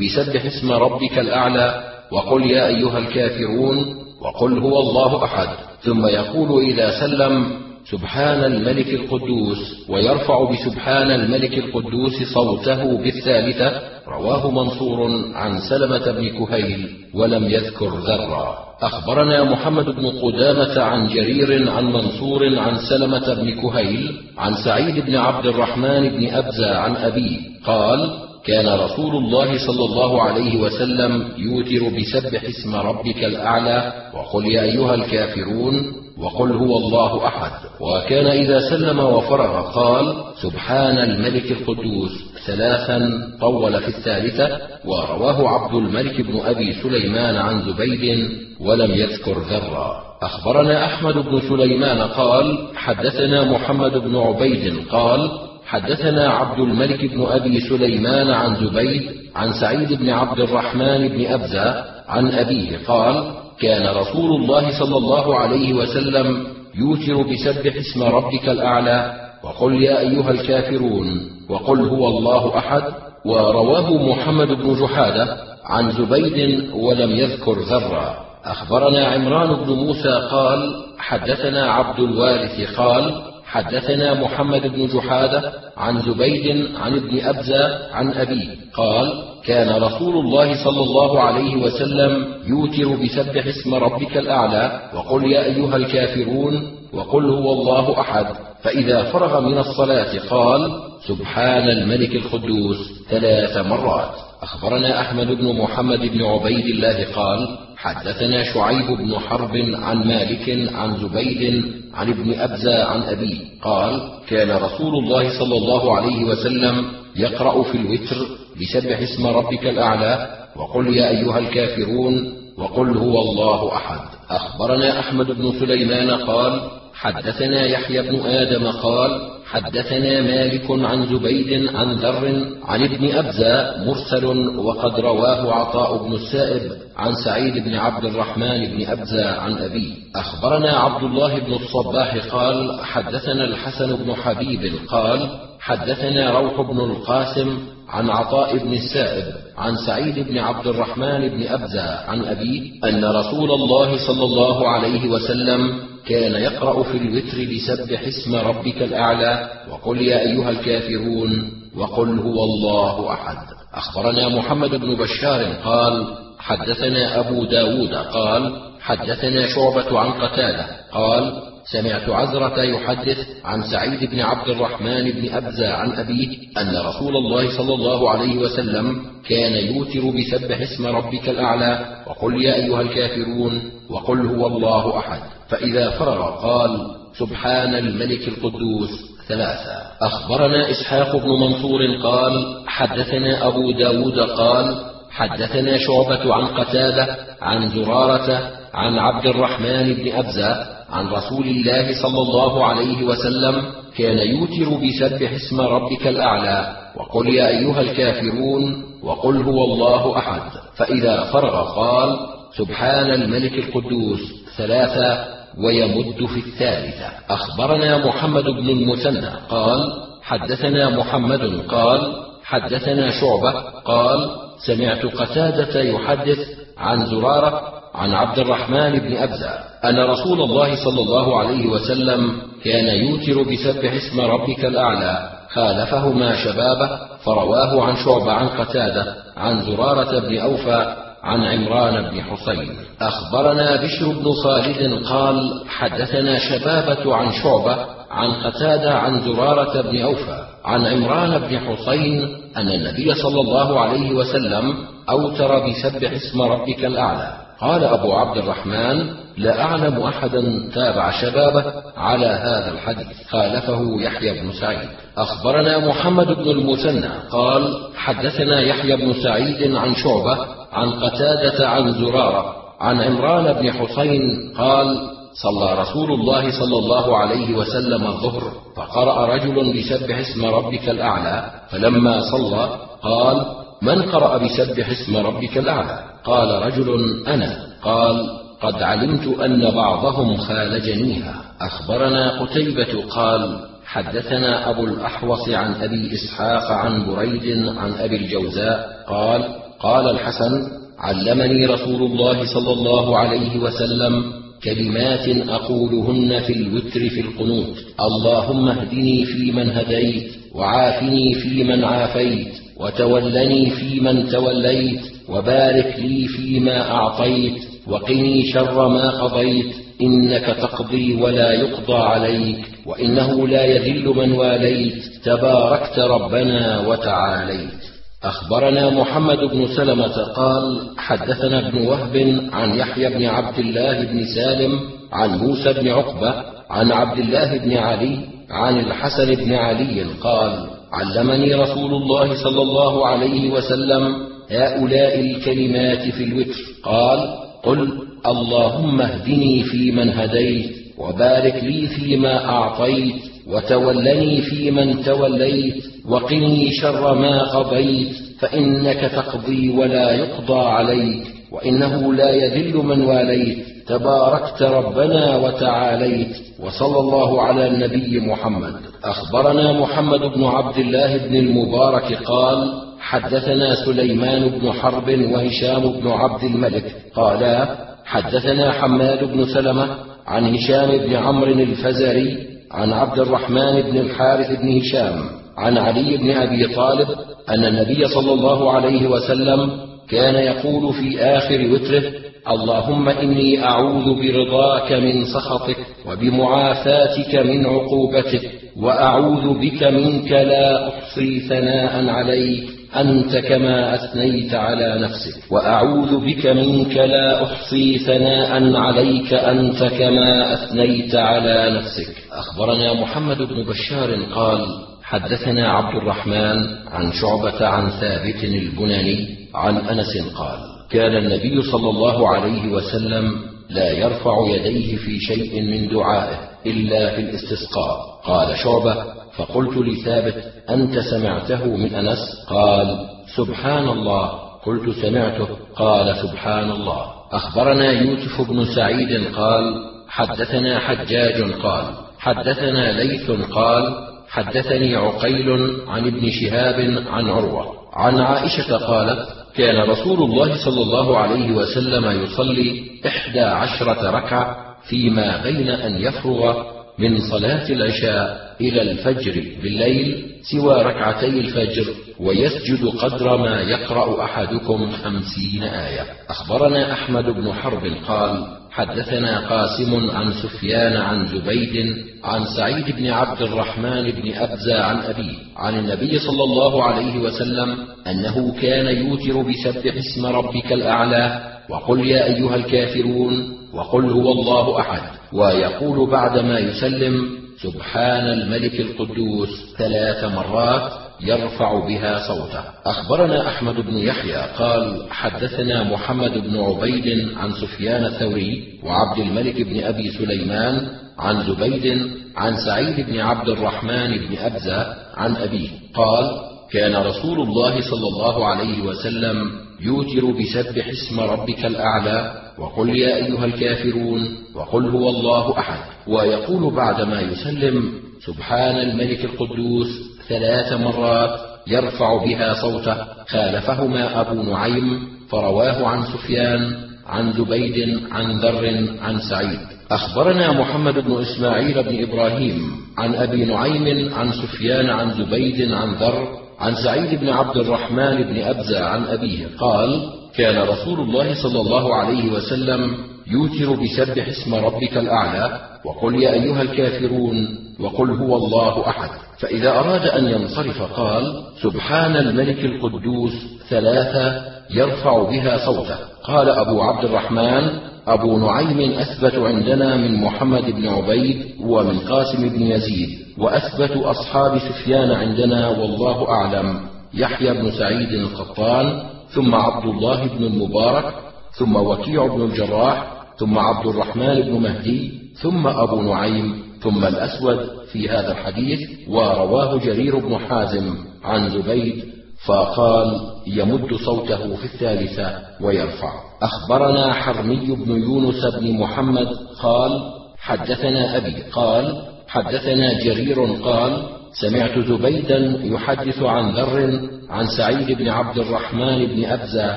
بسبح اسم ربك الأعلى وقل يا أيها الكافرون وقل هو الله أحد. ثم يقول إذا سلم سبحان الملك القدوس ويرفع بسبحان الملك القدوس صوته بالثالثة. رواه منصور عن سلمة بن كهيل ولم يذكر ذرا أخبرنا محمد بن قدامة عن جرير عن منصور عن سلمة بن كهيل عن سعيد بن عبد الرحمن بن أبزة عن أبيه. قال كان رسول الله صلى الله عليه وسلم يوتر بسبح اسم ربك الأعلى وقل يا أيها الكافرون وقل هو الله أحد. وكان إذا سلم وفرغ قال سبحان الملك القدوس. ثلاثا طول في الثالثة ورواه عبد الملك بن أبي سليمان عن زبيد ولم يذكر ذرا. أخبرنا أحمد بن سليمان قال حدثنا محمد بن عبيد قال حدثنا عبد الملك بن أبي سليمان عن زبيد عن سعيد بن عبد الرحمن بن أبزة عن أبيه قال كان رسول الله صلى الله عليه وسلم يوتر بسبح اسم ربك الأعلى وقل يا أيها الكافرون وقل هو الله أحد ورواه محمد بن جحادة عن زبيد ولم يذكر ذرا. أخبرنا عمران بن موسى قال حدثنا عبد الوارث قال حدثنا محمد بن جحادة عن زبيد عن ابن أبزة عن ابيه قال كان رسول الله صلى الله عليه وسلم يوتر بسبح اسم ربك الأعلى وقل يا أيها الكافرون وقل هو الله أحد فإذا فرغ من الصلاة قال سبحان الملك القدوس ثلاث مرات أخبرنا أحمد بن محمد بن عبيد الله قال حدثنا شعيب بن حرب عن مالك عن زبيد عن ابن أبزة عن أبيه قال كان رسول الله صلى الله عليه وسلم يقرأ في الوتر بسبح اسم ربك الأعلى وقل يا أيها الكافرون وقل هو الله أحد. أخبرنا أحمد بن سليمان قال حدثنا يحيى بن آدم قال حدثنا مالك عن زبيد عن ذر عن ابن أبزة مرسل وقد رواه عطاء بن السائب عن سعيد بن عبد الرحمن بن أبزة عن أبيه أخبرنا عبد الله بن الصباح قال حدثنا الحسن بن حبيب قال حدثنا روح بن القاسم عن عطاء بن السائب عن سعيد بن عبد الرحمن بن أبزة عن أبيه أن رسول الله صلى الله عليه وسلم كان يقرأ في الوتر بسبح اسم ربك الأعلى وقل يا أيها الكافرون وقل هو الله أحد. أخبرنا محمد بن بشار قال حدثنا أبو داود قال حدثنا شعبة عن قتادة. قال سمعت عزرة يحدث عن سعيد بن عبد الرحمن بن أبزة عن أبيه أن رسول الله صلى الله عليه وسلم كان يوتر بسبح اسم ربك الأعلى وقل يا أيها الكافرون وقل هو الله أحد. فإذا فرغ قال سبحان الملك القدوس. ثلاثة. أخبرنا إسحاق بن منصور قال حدثنا أبو داود قال حدثنا شعبة عن قتادة عن زرارة عن عبد الرحمن بن أبزة عن رسول الله صلى الله عليه وسلم كان يوتر بسبح اسم ربك الأعلى وقل يا أيها الكافرون وقل هو الله أحد. فإذا فرغ قال سبحان الملك القدوس ثلاثة ويمد في الثالثة. أخبرنا محمد بن المثنى قال حدثنا محمد قال حدثنا شعبة قال سمعت قتادة يحدث عن زرارة عن عبد الرحمن بن أبزة أن رسول الله صلى الله عليه وسلم كان يوتر بسبح اسم ربك الأعلى خالفهما شبابه فرواه عن شعبة عن قتادة عن زرارة بن أوفى عن عمران بن حصين. أخبرنا بشر بن خالد قال حدثنا شبابة عن شعبة عن قتادة عن زرارة بن أوفى عن عمران بن حصين أن النبي صلى الله عليه وسلم أوتر بسبح اسم ربك الأعلى. قال أبو عبد الرحمن لا أعلم أحدا تابع شبابه على هذا الحديث. خالفه يحيى بن سعيد. أخبرنا محمد بن المثنى قال حدثنا يحيى بن سعيد عن شعبة عن قتادة عن زرارة عن عمران بن حسين قال صلى رسول الله صلى الله عليه وسلم الظهر فقرأ رجل بسبح اسم ربك الأعلى فلما صلى قال من قرأ بسبح اسم ربك الأعلى؟ قال رجل أنا. قال قد علمت أن بعضهم خالجنيها أخبرنا قتيبة قال حدثنا أبو الأحوص عن أبي إسحاق عن بريد عن أبي الجوزاء قال قال الحسن علمني رسول الله صلى الله عليه وسلم كلمات أقولهن في الوتر في القنوت. اللهم اهدني فيمن هديت وعافني فيمن عافيت وتولني فيمن توليت وبارك لي فيما أعطيت وقني شر ما قضيت. إنك تقضي ولا يقضى عليك وإنه لا يذل من واليت. تباركت ربنا وتعاليت. أخبرنا محمد بن سلمة قال حدثنا ابن وهب عن يحيى بن عبد الله بن سالم عن موسى بن عقبة عن عبد الله بن علي عن الحسن بن علي قال علمني رسول الله صلى الله عليه وسلم هؤلاء الكلمات في الوتر. قال قل اللهم اهدني فيمن هديت وبارك لي فيما أعطيت وتولني فيمن توليت وقني شر ما قضيت فإنك تقضي ولا يقضى عليك وإنه لا يذل من واليت تباركت ربنا وتعاليت وصلى الله على النبي محمد. أخبرنا محمد بن عبد الله بن المبارك قال حدثنا سليمان بن حرب وهشام بن عبد الملك قالا حدثنا حماد بن سلمة عن هشام بن عمرو الفزري عن عبد الرحمن بن الحارث بن هشام عن علي بن أبي طالب أن النبي صلى الله عليه وسلم كان يقول في آخر وتره اللهم إني أعوذ برضاك من سخطك وبمعافاتك من عقوبتك وأعوذ بك منك لا أحصي ثناء عليك أنت كما أثنيت على نفسك. وأعوذ بك منك لا أحصي ثناء عليك أنت كما أثنيت على نفسك. أخبرنا محمد بن بشار قال حدثنا عبد الرحمن عن شعبة عن ثابت البناني عن أنس قال كان النبي صلى الله عليه وسلم لا يرفع يديه في شيء من دعائه إلا في الاستسقاء. قال شعبة فقلت لثابت أنت سمعته من أنس؟ قال سبحان الله قلت سمعته. قال سبحان الله أخبرنا يوسف بن سعيد قال حدثنا حجاج قال حدثنا ليث قال حدثني عقيل عن ابن شهاب عن عروة. عن عائشة قالت كان رسول الله صلى الله عليه وسلم يصلي إحدى عشرة ركعة فيما بين أن يفرغ من صلاة العشاء إلى الفجر بالليل سوى ركعتي الفجر ويسجد قدر ما يقرأ أحدكم خمسين آية. أخبرنا أحمد بن حرب قال حدثنا قاسم عن سفيان عن زبيد عن سعيد بن عبد الرحمن بن أبزى عن أبيه عن النبي صلى الله عليه وسلم أنه كان يوتر بسبح اسم ربك الأعلى وقل يا أيها الكافرون وقل هو الله أحد. ويقول بعدما يسلم سبحان الملك القدوس ثلاث مرات يرفع بها صوته. أخبرنا أحمد بن يحيى قال حدثنا محمد بن عبيد عن سفيان الثوري وعبد الملك بن أبي سليمان عن زبيد عن سعيد بن عبد الرحمن بن أبزة عن أبيه. قال كان رسول الله صلى الله عليه وسلم يوتر بسبح اسم ربك الأعلى وقل يا أيها الكافرون وقل هو الله أحد. ويقول بعدما يسلم سبحان الملك القدوس ثلاث مرات يرفع بها صوته. خالفهما أبو نعيم فرواه عن سفيان عن زبيد عن ذر عن سعيد. أخبرنا محمد بن إسماعيل بن إبراهيم عن أبي نعيم عن سفيان عن زبيد عن ذر عن سعيد بن عبد الرحمن بن أبزة عن أبيه. قال كان رسول الله صلى الله عليه وسلم يوتر بسبح اسم ربك الأعلى وقل يا أيها الكافرون وقل هو الله أحد. فإذا أراد أن ينصرف قال سبحان الملك القدوس ثلاثة يرفع بها صوته. قال أبو عبد الرحمن أبو نعيم أثبت عندنا من محمد بن عبيد ومن قاسم بن يزيد وأثبت أصحاب سفيان عندنا والله أعلم. يحيى بن سعيد القطان ثم عبد الله بن المبارك ثم وكيع بن الجراح ثم عبد الرحمن بن مهدي ثم أبو نعيم ثم الأسود في هذا الحديث ورواه جرير بن حازم عن زبيد فقال يمد صوته في الثالثة ويرفع. أخبرنا حرمي بن يونس بن محمد قال حدثنا أبي قال حدثنا جرير قال سمعت زبيدا يحدث عن ذر عن سعيد بن عبد الرحمن بن أبزة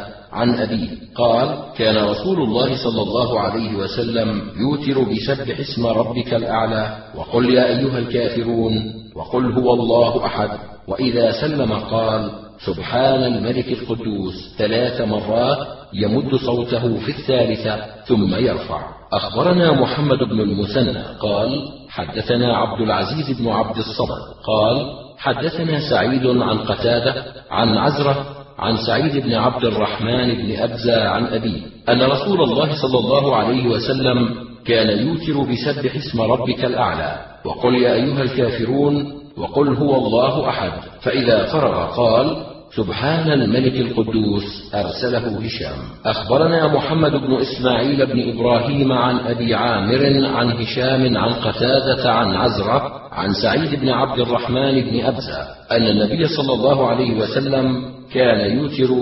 عن أبيه. قال كان رسول الله صلى الله عليه وسلم يوتر بسبح اسم ربك الأعلى وقل يا أيها الكافرون وقل هو الله أحد. وإذا سلم قال سبحان الملك القدوس ثلاث مرات يمد صوته في الثالثة ثم يرفع. أخبرنا محمد بن المثنى قال حدثنا عبد العزيز بن عبد الصمد قال حدثنا سعيد عن قتادة عن عزرة عن سعيد بن عبد الرحمن بن ابزه عن ابيه أن رسول الله صلى الله عليه وسلم كان يوتر بسبح اسم ربك الأعلى وقل يا أيها الكافرون وقل هو الله أحد فإذا فرغ قال سبحان الملك القدوس أرسله هشام. أخبرنا محمد بن إسماعيل بن إبراهيم عن أبي عامر عن هشام عن قتادة عن عزرة عن سعيد بن عبد الرحمن بن أبزة أن النبي صلى الله عليه وسلم كان يوتر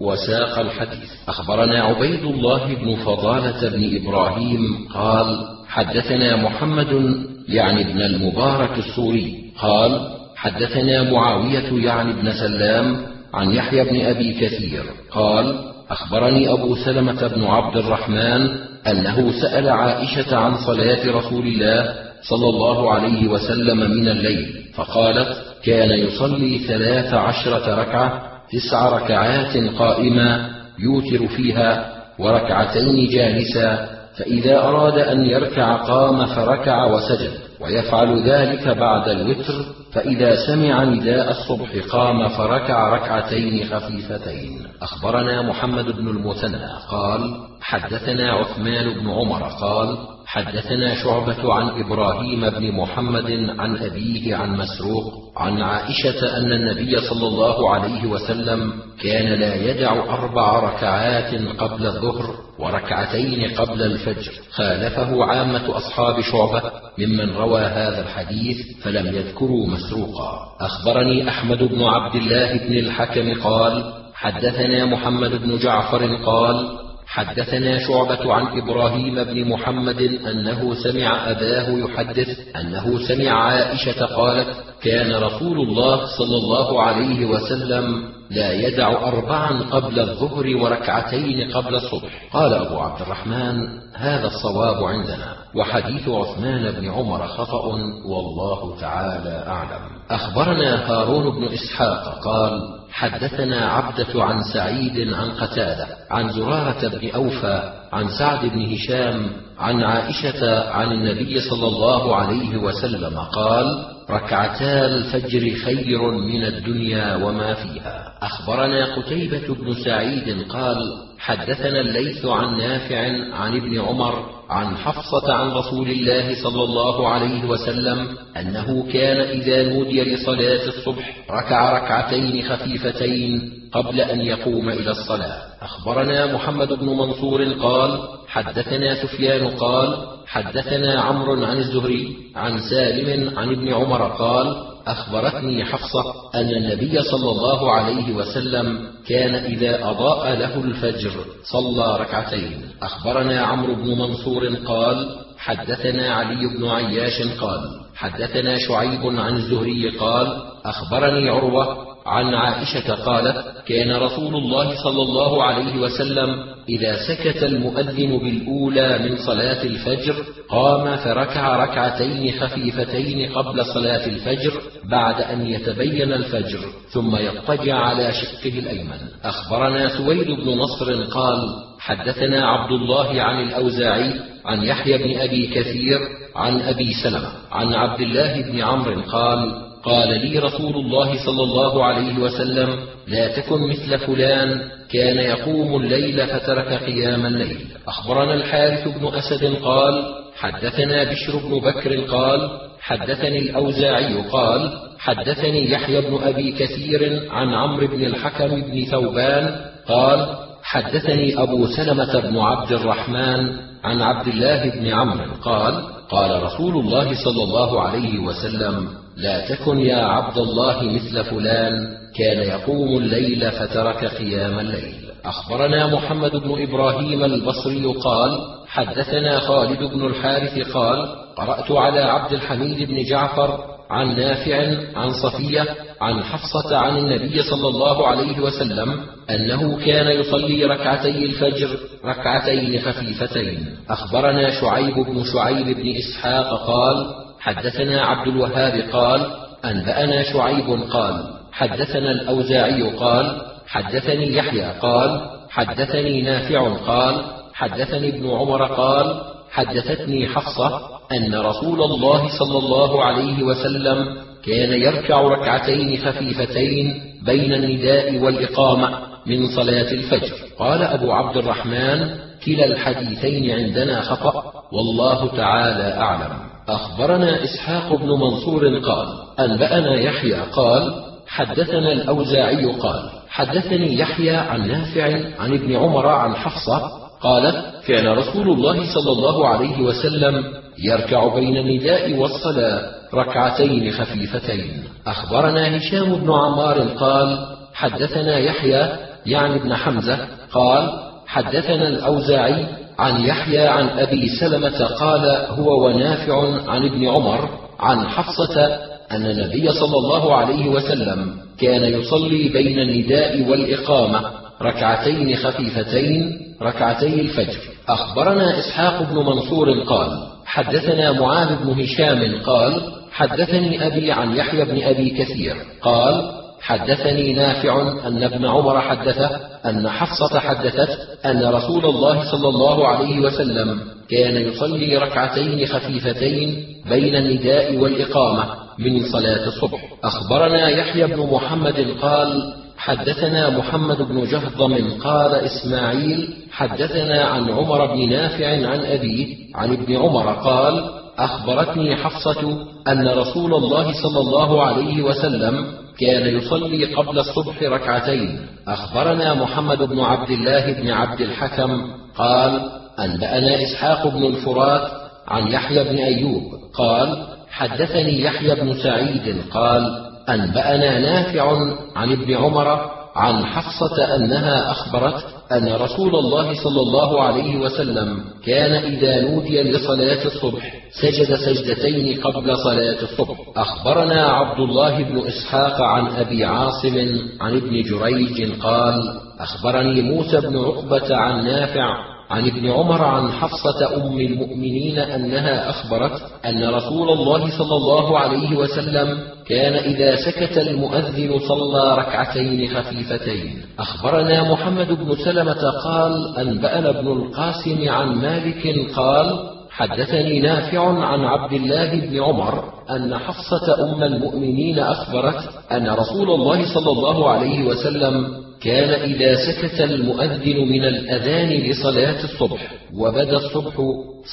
وساق الحديث. أخبرنا عبيد الله بن فضالة بن إبراهيم قال حدثنا محمد يعني ابن المبارك السوري. قال حدثنا معاوية يعني ابن سلام عن يحيى بن أبي كثير قال أخبرني أبو سلمة بن عبد الرحمن أنه سأل عائشة عن صلاة رسول الله صلى الله عليه وسلم من الليل فقالت كان يصلي ثلاث عشرة ركعة تسع ركعات قائمة يوتر فيها وركعتين جالسا فإذا أراد أن يركع قام فركع وسجد ويفعل ذلك بعد الوتر فإذا سمع نداء الصبح قام فركع ركعتين خفيفتين. أخبرنا محمد بن المثنى قال حدثنا عثمان بن عمر قال حدثنا شعبة عن إبراهيم بن محمد عن أبيه عن مسروق عن عائشة أن النبي صلى الله عليه وسلم كان لا يدع أربع ركعات قبل الظهر وركعتين قبل الفجر. خالفه عامة أصحاب شعبة ممن روى هذا الحديث فلم يذكروا مسروقا. أخبرني أحمد بن عبد الله بن الحكم قال حدثنا محمد بن جعفر قال حدثنا شعبة عن إبراهيم بن محمد أنه سمع أباه يحدث أنه سمع عائشة قالت كان رسول الله صلى الله عليه وسلم لا يدع أربعا قبل الظهر وركعتين قبل الصبح. قال أبو عبد الرحمن هذا الصواب عندنا وحديث عثمان بن عمر خطأ والله تعالى أعلم. أخبرنا هارون بن إسحاق قال حدثنا عبدة عن سعيد عن قتادة عن زرارة بن أوفى عن سعد بن هشام عن عائشة عن النبي صلى الله عليه وسلم قال ركعتا الفجر خير من الدنيا وما فيها. أخبرنا قتيبة بن سعيد قال حدثنا الليث عن نافع عن ابن عمر عن حفصة عن رسول الله صلى الله عليه وسلم أنه كان إذا نودي لصلاة الصبح ركع ركعتين خفيفتين قبل أن يقوم إلى الصلاة. أخبرنا محمد بن منصور قال حدثنا سفيان قال حدثنا عمرو عن الزهري عن سالم عن ابن عمر قال أخبرتني حفصة أن النبي صلى الله عليه وسلم كان إذا أضاء له الفجر صلى ركعتين. أخبرنا عمرو بن منصور قال حدثنا علي بن عياش قال حدثنا شعيب عن الزهري قال أخبرني عروة عن عائشة قالت كان رسول الله صلى الله عليه وسلم إذا سكت المؤذن بالأولى من صلاة الفجر قام فركع ركعتين خفيفتين قبل صلاة الفجر بعد أن يتبين الفجر ثم يضطجع على شقه الأيمن. أخبرنا سويد بن نصر قال حدثنا عبد الله عن الأوزاعي عن يحيى بن أبي كثير عن أبي سلمة عن عبد الله بن عمرو قال قال لي رسول الله صلى الله عليه وسلم لا تكن مثل فلان كان يقوم الليل فترك قيام الليل. أخبرنا الحارث بن أسد قال حدثنا بشر بن بكر قال حدثني الأوزاعي قال حدثني يحيى بن أبي كثير عن عمرو بن الحكم بن ثوبان قال حدثني أبو سلمة بن عبد الرحمن عن عبد الله بن عمرو قال قال رسول الله صلى الله عليه وسلم لا تكن يا عبد الله مثل فلان كان يقوم الليل فترك قيام الليل. أخبرنا محمد بن إبراهيم البصري قال حدثنا خالد بن الحارث قال قرأت على عبد الحميد بن جعفر عن نافع عن صفية عن حفصة عن النبي صلى الله عليه وسلم أنه كان يصلي ركعتي الفجر ركعتين خفيفتين. أخبرنا شعيب بن شعيب بن إسحاق قال حدثنا عبد الوهاب قال أنبأنا شعيب قال حدثنا الأوزاعي قال حدثني يحيى قال حدثني نافع قال حدثني ابن عمر قال حدثتني حفصة أن رسول الله صلى الله عليه وسلم كان يركع ركعتين خفيفتين بين النداء والإقامة من صلاة الفجر. قال أبو عبد الرحمن كلا الحديثين عندنا خطأ والله تعالى أعلم. أخبرنا إسحاق بن منصور قال أنبأنا يحيى قال حدثنا الأوزاعي قال حدثني يحيى عن نافع عن ابن عمر عن حفصة قالت كان رسول الله صلى الله عليه وسلم يركع بين النداء والصلاة ركعتين خفيفتين. أخبرنا هشام بن عمار قال حدثنا يحيى يعني ابن حمزة قال حدثنا الأوزاعي عن يحيى عن أبي سلمة قال هو ونافع عن ابن عمر عن حفصة أن النبي صلى الله عليه وسلم كان يصلي بين النداء والإقامة ركعتين خفيفتين ركعتي الفجر. أخبرنا إسحاق بن منصور قال حدثنا معاذ بن هشام قال حدثني أبي عن يحيى بن أبي كثير قال حدثني نافع أن ابن عمر حدثه أن حفصة حدثت أن رسول الله صلى الله عليه وسلم كان يصلي ركعتين خفيفتين بين النداء والإقامة من صلاة الصبح. أخبرنا يحيى بن محمد قال حدثنا محمد بن جهضم قال إسماعيل حدثنا عن عمر بن نافع عن أبيه عن ابن عمر قال أخبرتني حفصة أن رسول الله صلى الله عليه وسلم كان يصلي قبل الصبح ركعتين. أخبرنا محمد بن عبد الله بن عبد الحكم قال أنبأنا إسحاق بن الفرات عن يحيى بن أيوب قال حدثني يحيى بن سعيد قال أنبأنا نافع عن ابن عمر عن حفصة أنها أخبرت أن رسول الله صلى الله عليه وسلم كان إذا نودي لصلاة الصبح سجد سجدتين قبل صلاة الصبح. أخبرنا عبد الله بن إسحاق عن أبي عاصم عن ابن جريج قال أخبرني موسى بن عقبة عن نافع عن ابن عمر عن حفصة أم المؤمنين أنها أخبرت أن رسول الله صلى الله عليه وسلم كان إذا سكت المؤذن صلى ركعتين خفيفتين. أخبرنا محمد بن سلمة قال أنبأنا ابن القاسم عن مالك قال حدثني نافع عن عبد الله بن عمر أن حفصة أم المؤمنين أخبرت أن رسول الله صلى الله عليه وسلم كان إذا سكت المؤذن من الأذان لصلاة الصبح وبدأ الصبح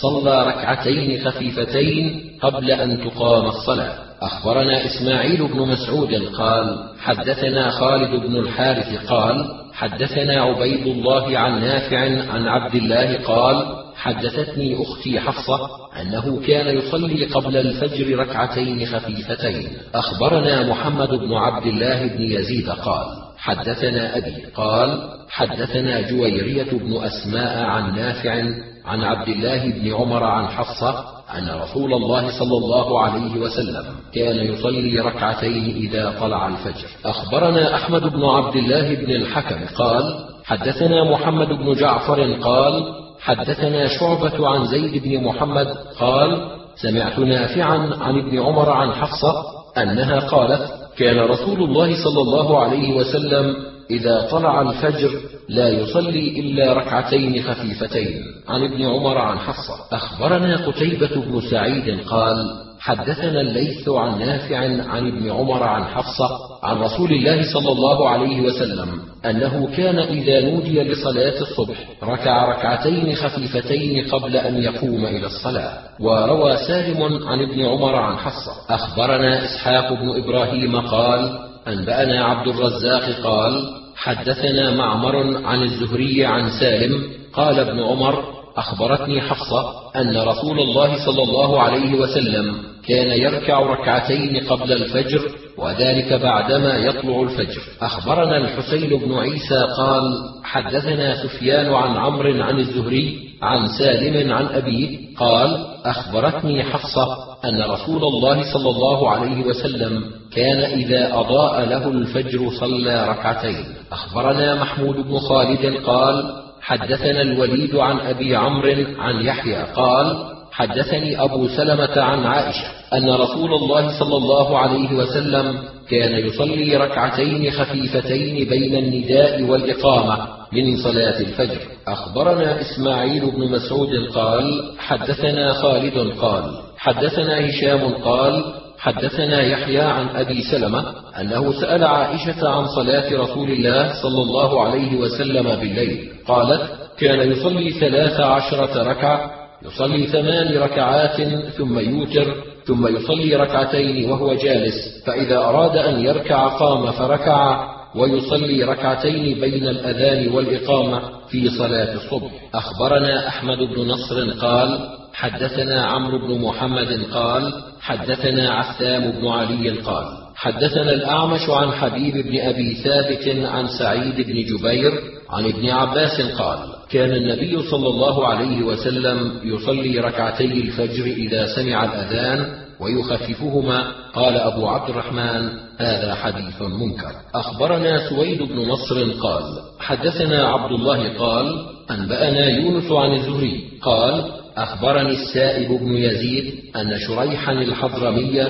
صلى ركعتين خفيفتين قبل أن تقام الصلاة. أخبرنا إسماعيل بن مسعود قال حدثنا خالد بن الحارث قال حدثنا عبيد الله عن نافع عن عبد الله قال حدثتني أختي حفصة أنه كان يصلي قبل الفجر ركعتين خفيفتين. أخبرنا محمد بن عبد الله بن يزيد قال حدثنا أبي قال حدثنا جويرية بن أسماء عن نافع عن عبد الله بن عمر عن حفصة أن رسول الله صلى الله عليه وسلم كان يصلي ركعتين إذا طلع الفجر. أخبرنا أحمد بن عبد الله بن الحكم قال حدثنا محمد بن جعفر قال حدثنا شعبة عن زيد بن محمد قال سمعت نافعا عن ابن عمر عن حفصة أنها قالت كان رسول الله صلى الله عليه وسلم إذا طلع الفجر لا يصلي إلا ركعتين خفيفتين. عن ابن عمر عن حفصة. أخبرنا قتيبة بن سعيد قال حدثنا الليث عن نافع عن ابن عمر عن حفصة عن رسول الله صلى الله عليه وسلم أنه كان إذا نودي لصلاة الصبح ركع ركعتين خفيفتين قبل أن يقوم إلى الصلاة وروى سالم عن ابن عمر عن حفصة. أخبرنا إسحاق بن إبراهيم قال أنبأنا عبد الرزاق قال حدثنا معمر عن الزهري عن سالم قال ابن عمر أخبرتني حفصة أن رسول الله صلى الله عليه وسلم كان يركع ركعتين قبل الفجر وذلك بعدما يطلع الفجر. أخبرنا الحسين بن عيسى قال حدثنا سفيان عن عمرو عن الزهري عن سالم عن أبيه قال أخبرتني حفصة أن رسول الله صلى الله عليه وسلم كان إذا أضاء له الفجر صلى ركعتين. أخبرنا محمود بن خالد قال حدثنا الوليد عن أبي عمرو عن يحيى قال حدثني أبو سلمة عن عائشة أن رسول الله صلى الله عليه وسلم كان يصلي ركعتين خفيفتين بين النداء والإقامة من صلاة الفجر. أخبرنا إسماعيل بن مسعود قال حدثنا خالد قال حدثنا هشام قال حدثنا يحيى عن أبي سلمة أنه سأل عائشة عن صلاة رسول الله صلى الله عليه وسلم بالليل قالت كان يصلي ثلاث عشرة ركعة يصلي ثمان ركعات ثم يوتر ثم يصلي ركعتين وهو جالس فإذا أراد أن يركع قام فركع ويصلي ركعتين بين الأذان والإقامة في صلاة الصبح. أخبرنا أحمد بن نصر قال حدثنا عمرو بن محمد قال حدثنا عثام بن علي قال حدثنا الأعمش عن حبيب بن أبي ثابت عن سعيد بن جبير عن ابن عباس قال كان النبي صلى الله عليه وسلم يصلي ركعتي الفجر إذا سمع الأذان ويخففهما. قال أبو عبد الرحمن هذا حديث منكر. أخبرنا سويد بن نصر قال حدثنا عبد الله قال أنبأنا يونس عن الزهري قال أخبرني السائب بن يزيد أن شريحا الحضرمي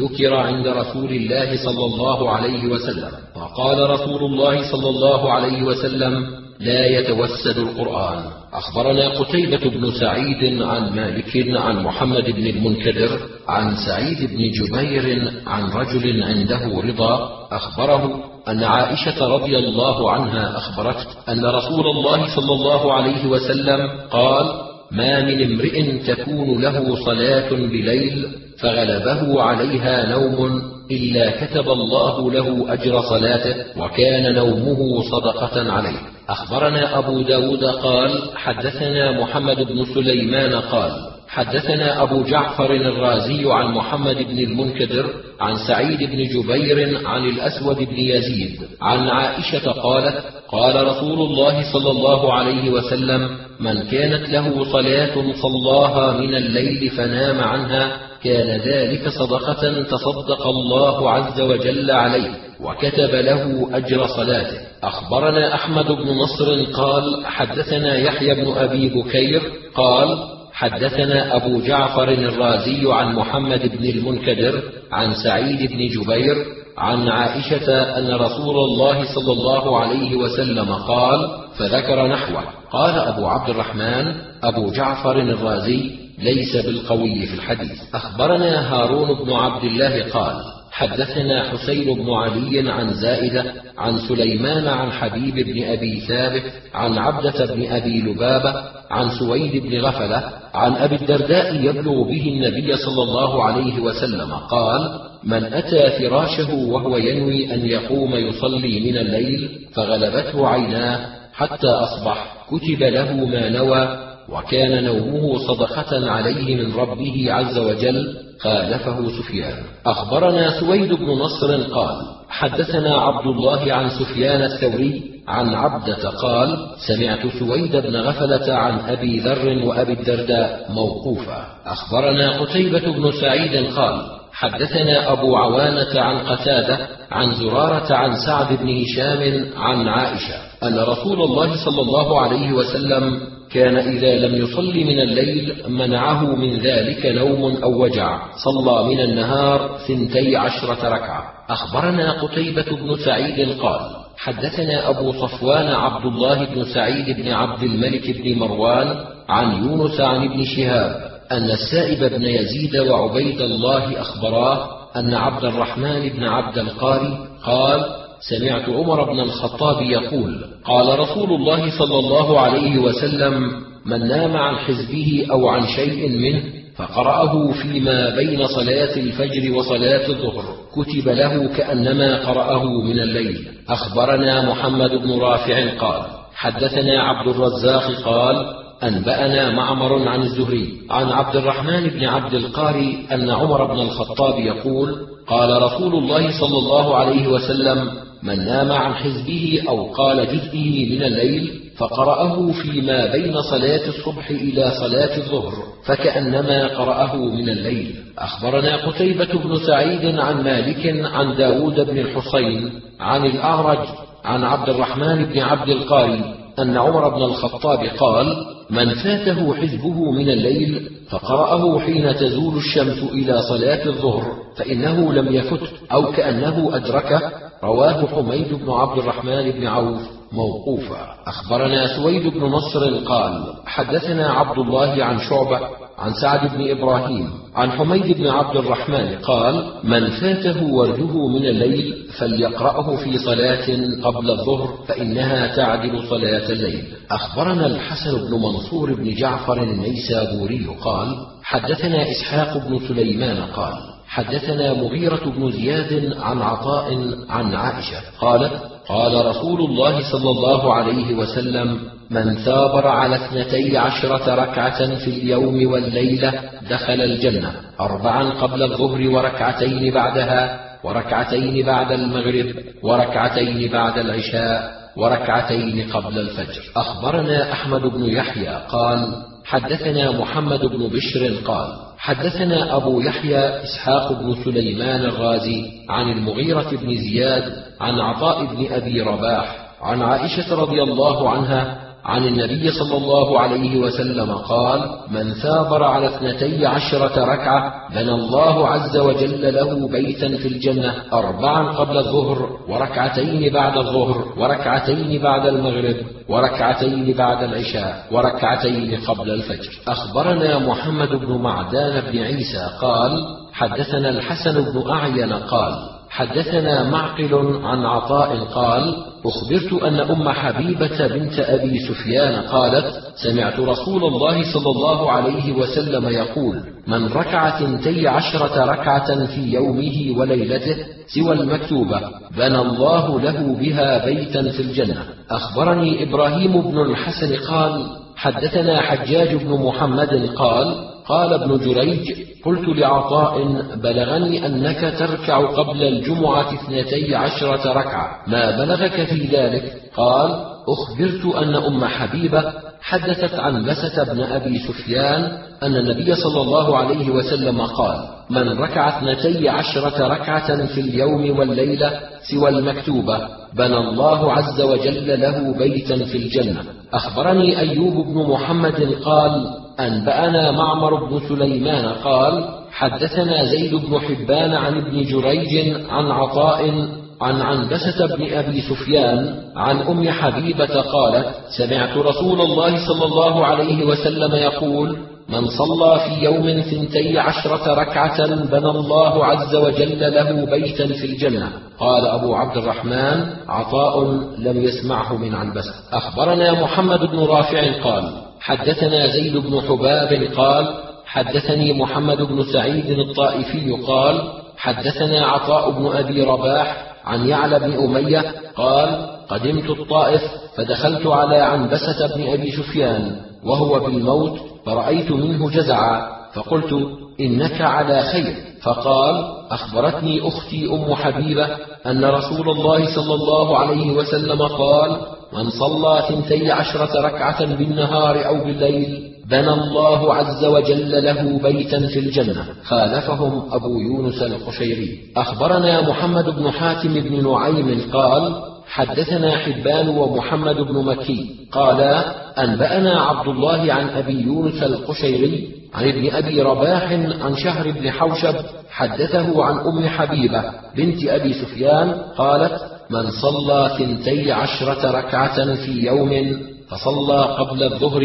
ذكر عند رسول الله صلى الله عليه وسلم فقال رسول الله صلى الله عليه وسلم لا يتوسد القرآن. أخبرنا قتيبة بن سعيد عن مالك عن محمد بن المنكدر عن سعيد بن جبير عن رجل عنده رضا. أخبره أن عائشة رضي الله عنها أخبرته أن رسول الله صلى الله عليه وسلم قال ما من امرئ تكون له صلاة بليل فغلبه عليها نوم إلا كتب الله له أجر صلاته وكان نومه صدقة عليه. أخبرنا أبو داود قال حدثنا محمد بن سليمان قال حدثنا أبو جعفر الرازي عن محمد بن المنكدر عن سعيد بن جبير عن الأسود بن يزيد عن عائشة قالت قال رسول الله صلى الله عليه وسلم من كانت له صلاة صلاها من الليل فنام عنها كان ذلك صدقة تصدق الله عز وجل عليه وكتب له أجر صلاته. أخبرنا أحمد بن نصر قال حدثنا يحيى بن أبي بكير قال حدثنا أبو جعفر الرازي عن محمد بن المنكدر عن سعيد بن جبير عن عائشة أن رسول الله صلى الله عليه وسلم قال فذكر نحوه قال أبو عبد الرحمن أبو جعفر الرازي ليس بالقوي في الحديث أخبرنا هارون بن عبد الله قال حدثنا حسين بن علي عن زائدة عن سليمان عن حبيب بن أبي ثابت عن عبدة بن أبي لبابة عن سويد بن غفلة عن أبي الدرداء يبلغ به النبي صلى الله عليه وسلم قال من أتى فراشه وهو ينوي أن يقوم يصلي من الليل فغلبته عيناه حتى أصبح كتب له ما نوى وكان نومه صدقة عليه من ربه عز وجل خالفه سفيان. أخبرنا سويد بن نصر قال حدثنا عبد الله عن سفيان الثوري عن عبدة قال سمعت سويد بن غفلة عن أبي ذر وأبي الدرداء موقوفا. أخبرنا قتيبة بن سعيد قال حدثنا أبو عوانة عن قتادة عن زرارة عن سعد بن هشام عن عائشة أن رسول الله صلى الله عليه وسلم كان إذا لم يصل من الليل منعه من ذلك نوم أو وجع. صلى من النهار ثنتي عشرة ركعة. أخبرنا قتيبة بن سعيد قال حدثنا أبو صفوان عبد الله بن سعيد بن عبد الملك بن مروان عن يونس عن ابن شهاب أن السائب بن يزيد وعبيد الله أخبراه أن عبد الرحمن بن عبد القاري قال سمعت عمر بن الخطاب يقول قال رسول الله صلى الله عليه وسلم من نام عن حزبه أو عن شيء منه فقرأه فيما بين صلاة الفجر وصلاة الظهر كتب له كأنما قرأه من الليل. أخبرنا محمد بن رافع قال حدثنا عبد الرزاق قال أنبأنا معمر عن الزهري عن عبد الرحمن بن عبد القاري أن عمر بن الخطاب يقول قال رسول الله صلى الله عليه وسلم من نام عن حزبه أو قال جزئه من الليل فقرأه فيما بين صلاة الصبح إلى صلاة الظهر فكأنما قرأه من الليل. أخبرنا قتيبة بن سعيد عن مالك عن داود بن الحصين عن الأعرج عن عبد الرحمن بن عبد القاري أن عمر بن الخطاب قال من فاته حزبه من الليل فقرأه حين تزول الشمس إلى صلاة الظهر فإنه لم يفت أو كأنه أدركه رواه حميد بن عبد الرحمن بن عوف موقوفا. أخبرنا سويد بن نصر قال حدثنا عبد الله عن شعبة عن سعد بن إبراهيم عن حميد بن عبد الرحمن قال من فاته ورده من الليل فليقرأه في صلاة قبل الظهر فإنها تعدل صلاة الليل. أخبرنا الحسن بن منصور بن جعفر النيسابوري قال حدثنا إسحاق بن سليمان قال حدثنا مغيرة بن زياد عن عطاء عن عائشة قالت قال رسول الله صلى الله عليه وسلم من ثابر على اثنتي عشرة ركعة في اليوم والليلة دخل الجنة أربعا قبل الظهر وركعتين بعدها وركعتين بعد المغرب وركعتين بعد العشاء وركعتين قبل الفجر. أخبرنا أحمد بن يحيى قال حدثنا محمد بن بشر قال حدثنا أبو يحيى إسحاق بن سليمان الرازي عن المغيرة بن زياد عن عطاء بن أبي رباح عن عائشة رضي الله عنها عن النبي صلى الله عليه وسلم قال من ثابر على اثنتي عشرة ركعة بنى الله عز وجل له بيتا في الجنة أربعا قبل الظهر وركعتين بعد الظهر وركعتين بعد المغرب وركعتين بعد العشاء وركعتين قبل الفجر. أخبرنا محمد بن معدان بن عيسى قال حدثنا الحسن بن أعين قال حدثنا معقل عن عطاء قال أخبرت أن أم حبيبة بنت أبي سفيان قالت سمعت رسول الله صلى الله عليه وسلم يقول من ركع ثنتي عشرة ركعة في يومه وليلته سوى المكتوبة بنى الله له بها بيتا في الجنة. أخبرني إبراهيم بن الحسن قال حدثنا حجاج بن محمد قال قال ابن جريج قلت لعطاء بلغني أنك تركع قبل الجمعة اثنتي عشرة ركعة ما بلغك في ذلك؟ قال أخبرت أن أم حبيبة حدثت عن بسة بن أبي سفيان أن النبي صلى الله عليه وسلم قال من ركع اثنتي عشرة ركعة في اليوم والليلة سوى المكتوبة بنى الله عز وجل له بيتا في الجنة. أخبرني أيوب بن محمد قال أنبأنا معمر بن سليمان قال حدثنا زيد بن حبان عن ابن جريج عن عطاء عن عنبسة بن أبي سفيان عن أم حبيبة قالت سمعت رسول الله صلى الله عليه وسلم يقول من صلى في يوم ثنتي عشرة ركعة بنى الله عز وجل له بيتا في الجنة. قال أبو عبد الرحمن عطاء لم يسمعه من عنبسة. أخبرنا محمد بن رافع قال حدثنا زيد بن حباب قال حدثني محمد بن سعيد الطائفي قال حدثنا عطاء بن أبي رباح عن يعلى بن أمية قال قدمت الطائف فدخلت على عنبسة بن أبي سفيان وهو بالموت فرأيت منه جزعا فقلت إنك على خير فقال أخبرتني أختي أم حبيبة أن رسول الله صلى الله عليه وسلم قال من صلى ثنتي عشرة ركعة بالنهار أو بالليل بنى الله عز وجل له بيتا في الجنة. خالفهم أبو يونس القشيري. أخبرنا محمد بن حاتم بن نعيم قال حدثنا حبان ومحمد بن مكي. قالا أنبأنا عبد الله عن أبي يونس القشيري عن ابن أبي رباح عن شهر بن حوشب حدثه عن أم حبيبة بنت أبي سفيان قالت من صلى ثنتي عشرة ركعة في يوم فصلى قبل الظهر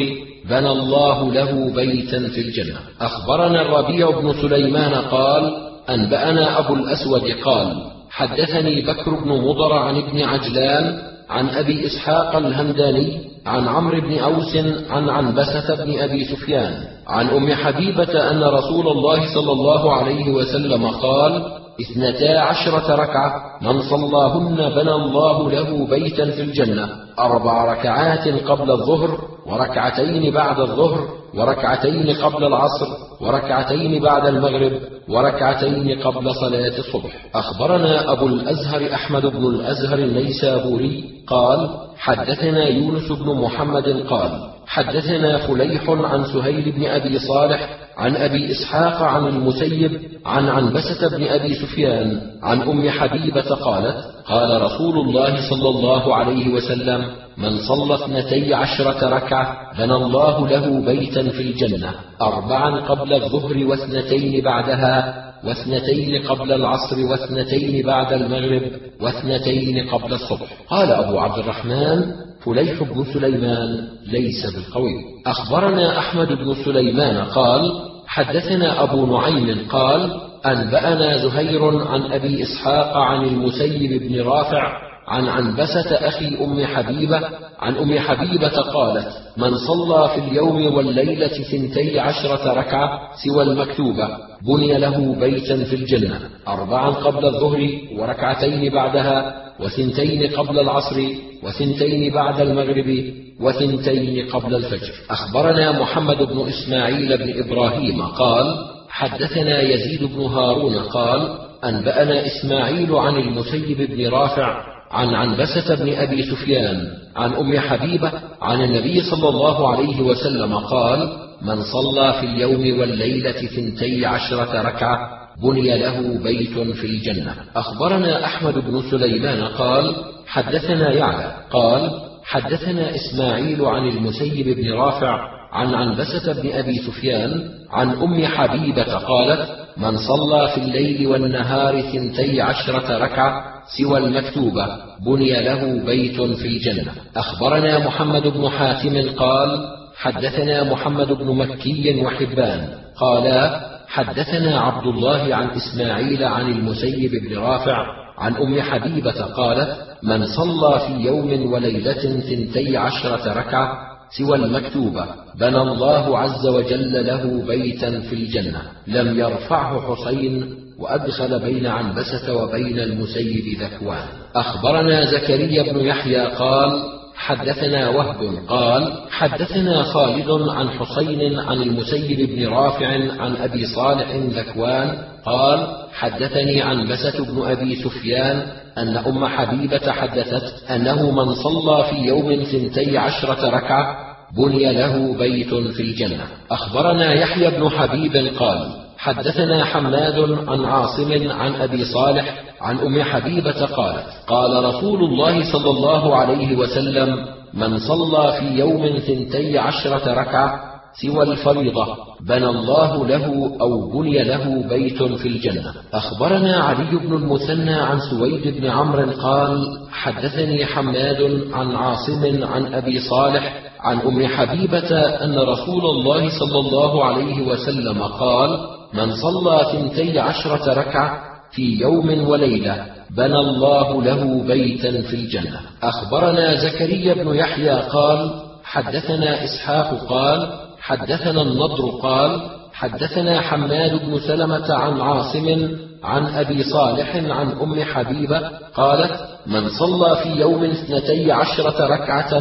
بنى الله له بيتا في الجنة. أخبرنا الربيع بن سليمان قال أنبأنا أبو الأسود قال حدثني بكر بن مضر عن ابن عجلان عن أبي إسحاق الهمداني عن عمرو بن أوس عن عنبسة بن أبي سفيان عن أم حبيبة أن رسول الله صلى الله عليه وسلم قال اثنتا عشرة ركعة من صلاهن بنى الله له بيتا في الجنة. أربع ركعات قبل الظهر وركعتين بعد الظهر وركعتين قبل العصر وركعتين بعد المغرب وركعتين قبل صلاة الصبح. أخبرنا أبو الأزهر أحمد بن الأزهر النيسابوري قال حدثنا يونس بن محمد قال حدثنا فليح عن سهيل بن أبي صالح عن أبي إسحاق عن المسيب عن عنبسة بن أبي سفيان عن أم حبيبة قالت قال رسول الله صلى الله عليه وسلم من صلى اثنتي عشرة ركعة بنى الله له بيتا في الجنة أربعا قبل الظهر واثنتين بعدها واثنتين قبل العصر واثنتين بعد المغرب واثنتين قبل الصبح. قال أبو عبد الرحمن فليح بن سليمان ليس بالقوي. أخبرنا أحمد بن سليمان قال حدثنا أبو نعيم قال أنبأنا زهير عن أبي إسحاق عن المسيب بن رافع عن عنبسة أخي أم حبيبة عن أم حبيبة قالت من صلى في اليوم والليلة ثنتي عشرة ركعة سوى المكتوبة بني له بيتا في الجنة أربعا قبل الظهر وركعتين بعدها وثنتين قبل العصر وثنتين بعد المغرب وثنتين قبل الفجر. أخبرنا محمد بن إسماعيل بن إبراهيم قال حدثنا يزيد بن هارون قال أنبأنا إسماعيل عن المسيب بن رافع عن عنبسة بن أبي سفيان عن أم حبيبة عن النبي صلى الله عليه وسلم قال من صلى في اليوم والليلة ثنتي عشرة ركعة بني له بيت في الجنة. أخبرنا أحمد بن سليمان قال حدثنا يعلى قال حدثنا إسماعيل عن المسيب بن رافع عن عنبسة بن أبي سفيان عن أم حبيبة قالت من صلى في الليل والنهار ثنتي عشرة ركعة سوى المكتوبة بني له بيت في الجنة. أخبرنا محمد بن حاتم قال حدثنا محمد بن مكي وحبان قالا حدثنا عبد الله عن إسماعيل عن المسيب بن رافع عن أم حبيبة قالت من صلى في يوم وليلة ثنتي عشرة ركعة سوى المكتوبة بنى الله عز وجل له بيتا في الجنة لم يرفعه حسين وأدخل بين عنبسة وبين المسيب ذكوان. أخبرنا زكريا بن يحيى قال حدثنا وهب قال حدثنا خالد عن حسين عن المسيب بن رافع عن أبي صالح ذكوان قال حدثني عنبسة بن أبي سفيان أن أم حبيبة حدثت أنه من صلى في يوم ثنتي عشرة ركعة بني له بيت في الجنة. أخبرنا يحيى بن حبيب قال حدثنا حماد عن عاصم عن أبي صالح عن أم حبيبة قالت قال رسول الله صلى الله عليه وسلم من صلى في يوم ثنتي عشرة ركعة سوى الفريضة بنى الله له أو بني له بيت في الجنة. أخبرنا علي بن المثنى عن سويد بن عمرو قال حدثني حماد عن عاصم عن أبي صالح عن أم حبيبة أن رسول الله صلى الله عليه وسلم قال من صلى ثنتي عشرة ركعة في يوم وليلة بنى الله له بيتا في الجنة. أخبرنا زكريا بن يحيى قال حدثنا إسحاق قال حدثنا النضر قال حدثنا حماد بن سلمة عن عاصم عن أبي صالح عن أم حبيبة قالت من صلى في يوم اثنتي عشرة ركعة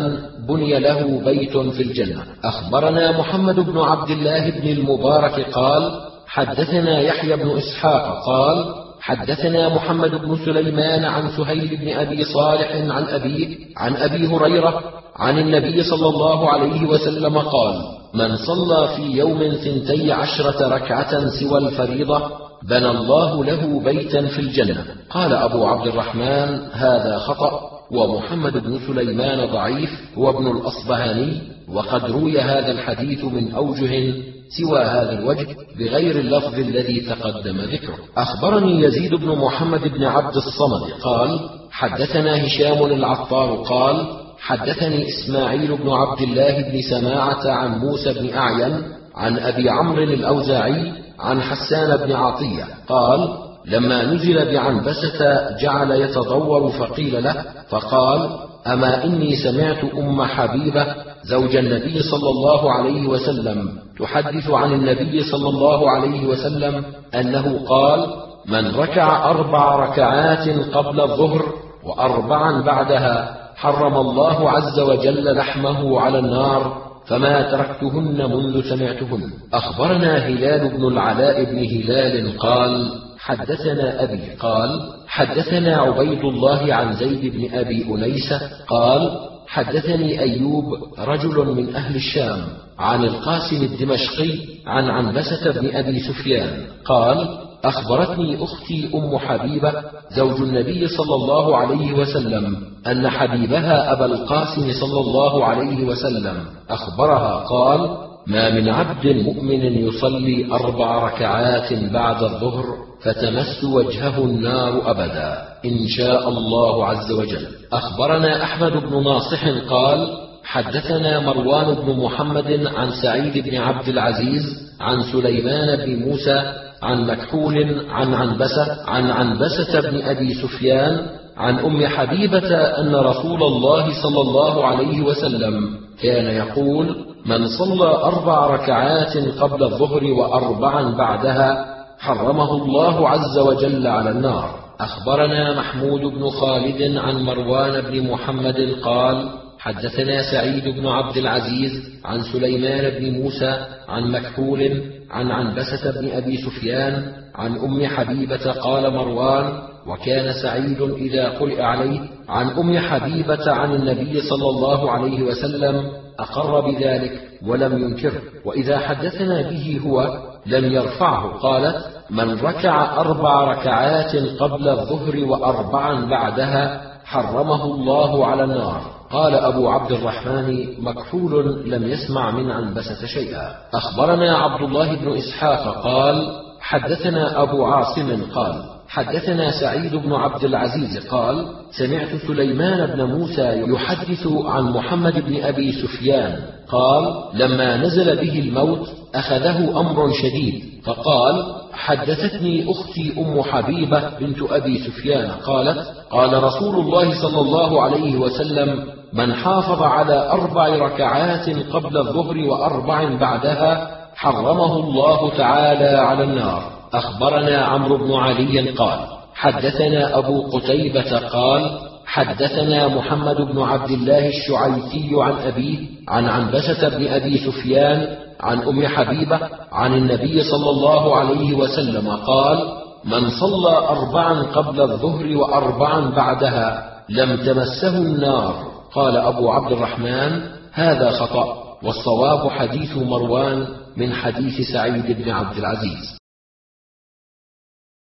بني له بيت في الجنة. أخبرنا محمد بن عبد الله بن المبارك قال حدثنا يحيى بن إسحاق قال حدثنا محمد بن سليمان عن سهيل بن أبي صالح عن ابيه عن أبي هريرة عن النبي صلى الله عليه وسلم قال من صلى في يوم ثنتي عشرة ركعة سوى الفريضة بنى الله له بيتا في الجنة. قال أبو عبد الرحمن هذا خطأ ومحمد بن سليمان ضعيف هو ابن الأصبهاني وقد روي هذا الحديث من أوجه سوى هذا الوجه بغير اللفظ الذي تقدم ذكره. أخبرني يزيد بن محمد بن عبد الصمد قال حدثنا هشام العطار قال حدثني إسماعيل بن عبد الله بن سماعة عن موسى بن أعين عن أبي عمرو الأوزاعي عن حسان بن عطية قال لما نزل بعنبسة جعل يتضور فقيل له فقال أما إني سمعت أم حبيبة زوج النبي صلى الله عليه وسلم. تحدث عن النبي صلى الله عليه وسلم أنه قال من ركع أربع ركعات قبل الظهر وأربعا بعدها حرم الله عز وجل لحمه على النار فما تركتهن منذ سمعتهن. أخبرنا هلال بن العلاء بن هلال قال حدثنا أبي قال حدثنا عبيد الله عن زيد بن أبي أنيسة قال حدثني أيوب رجل من أهل الشام عن القاسم الدمشقي عن عنبسة بن أبي سفيان قال أخبرتني أختي أم حبيبة زوج النبي صلى الله عليه وسلم أن حبيبها أبا القاسم صلى الله عليه وسلم أخبرها قال ما من عبد مؤمن يصلي أربع ركعات بعد الظهر فتمس وجهه النار أبدا. إن شاء الله عز وجل. أخبرنا أحمد بن ناصح قال حدثنا مروان بن محمد عن سعيد بن عبد العزيز عن سليمان بن موسى عن مكحول عن عنبسة عن عنبسة بن أبي سفيان عن أم حبيبة أن رسول الله صلى الله عليه وسلم كان يقول من صلى أربع ركعات قبل الظهر وأربعا بعدها حرمه الله عز وجل على النار. أخبرنا محمود بن خالد عن مروان بن محمد قال حدثنا سعيد بن عبد العزيز عن سليمان بن موسى عن مكحول عن عنبسة بن أبي سفيان عن أم حبيبة قال مروان وكان سعيد إذا قرئ عليه عن أم حبيبة عن النبي صلى الله عليه وسلم أقر بذلك ولم ينكره وإذا حدثنا به هو لم يرفعه. قالت من ركع أربع ركعات قبل الظهر وأربعا بعدها حرمه الله على النار. قال أبو عبد الرحمن مكحول لم يسمع من عنبسة شيئا. أخبرنا عبد الله بن إسحاق قال حدثنا أبو عاصم قال حدثنا سعيد بن عبد العزيز قال سمعت سليمان بن موسى يحدث عن محمد بن أبي سفيان. قال لما نزل به الموت أخذه أمر شديد. فقال حدثتني أختي أم حبيبة بنت أبي سفيان. قالت قال رسول الله صلى الله عليه وسلم من حافظ على أربع ركعات قبل الظهر وأربع بعدها حرمه الله تعالى على النار. أخبرنا عمرو بن علي قال حدثنا أبو قتيبة قال حدثنا محمد بن عبد الله الشعيثي عن أبيه عن عنبسة بن أبي سفيان عن أم حبيبة عن النبي صلى الله عليه وسلم قال من صلى أربعا قبل الظهر وأربعا بعدها لم تمسه النار. قال أبو عبد الرحمن هذا خطأ والصواب حديث مروان من حديث سعيد بن عبد العزيز.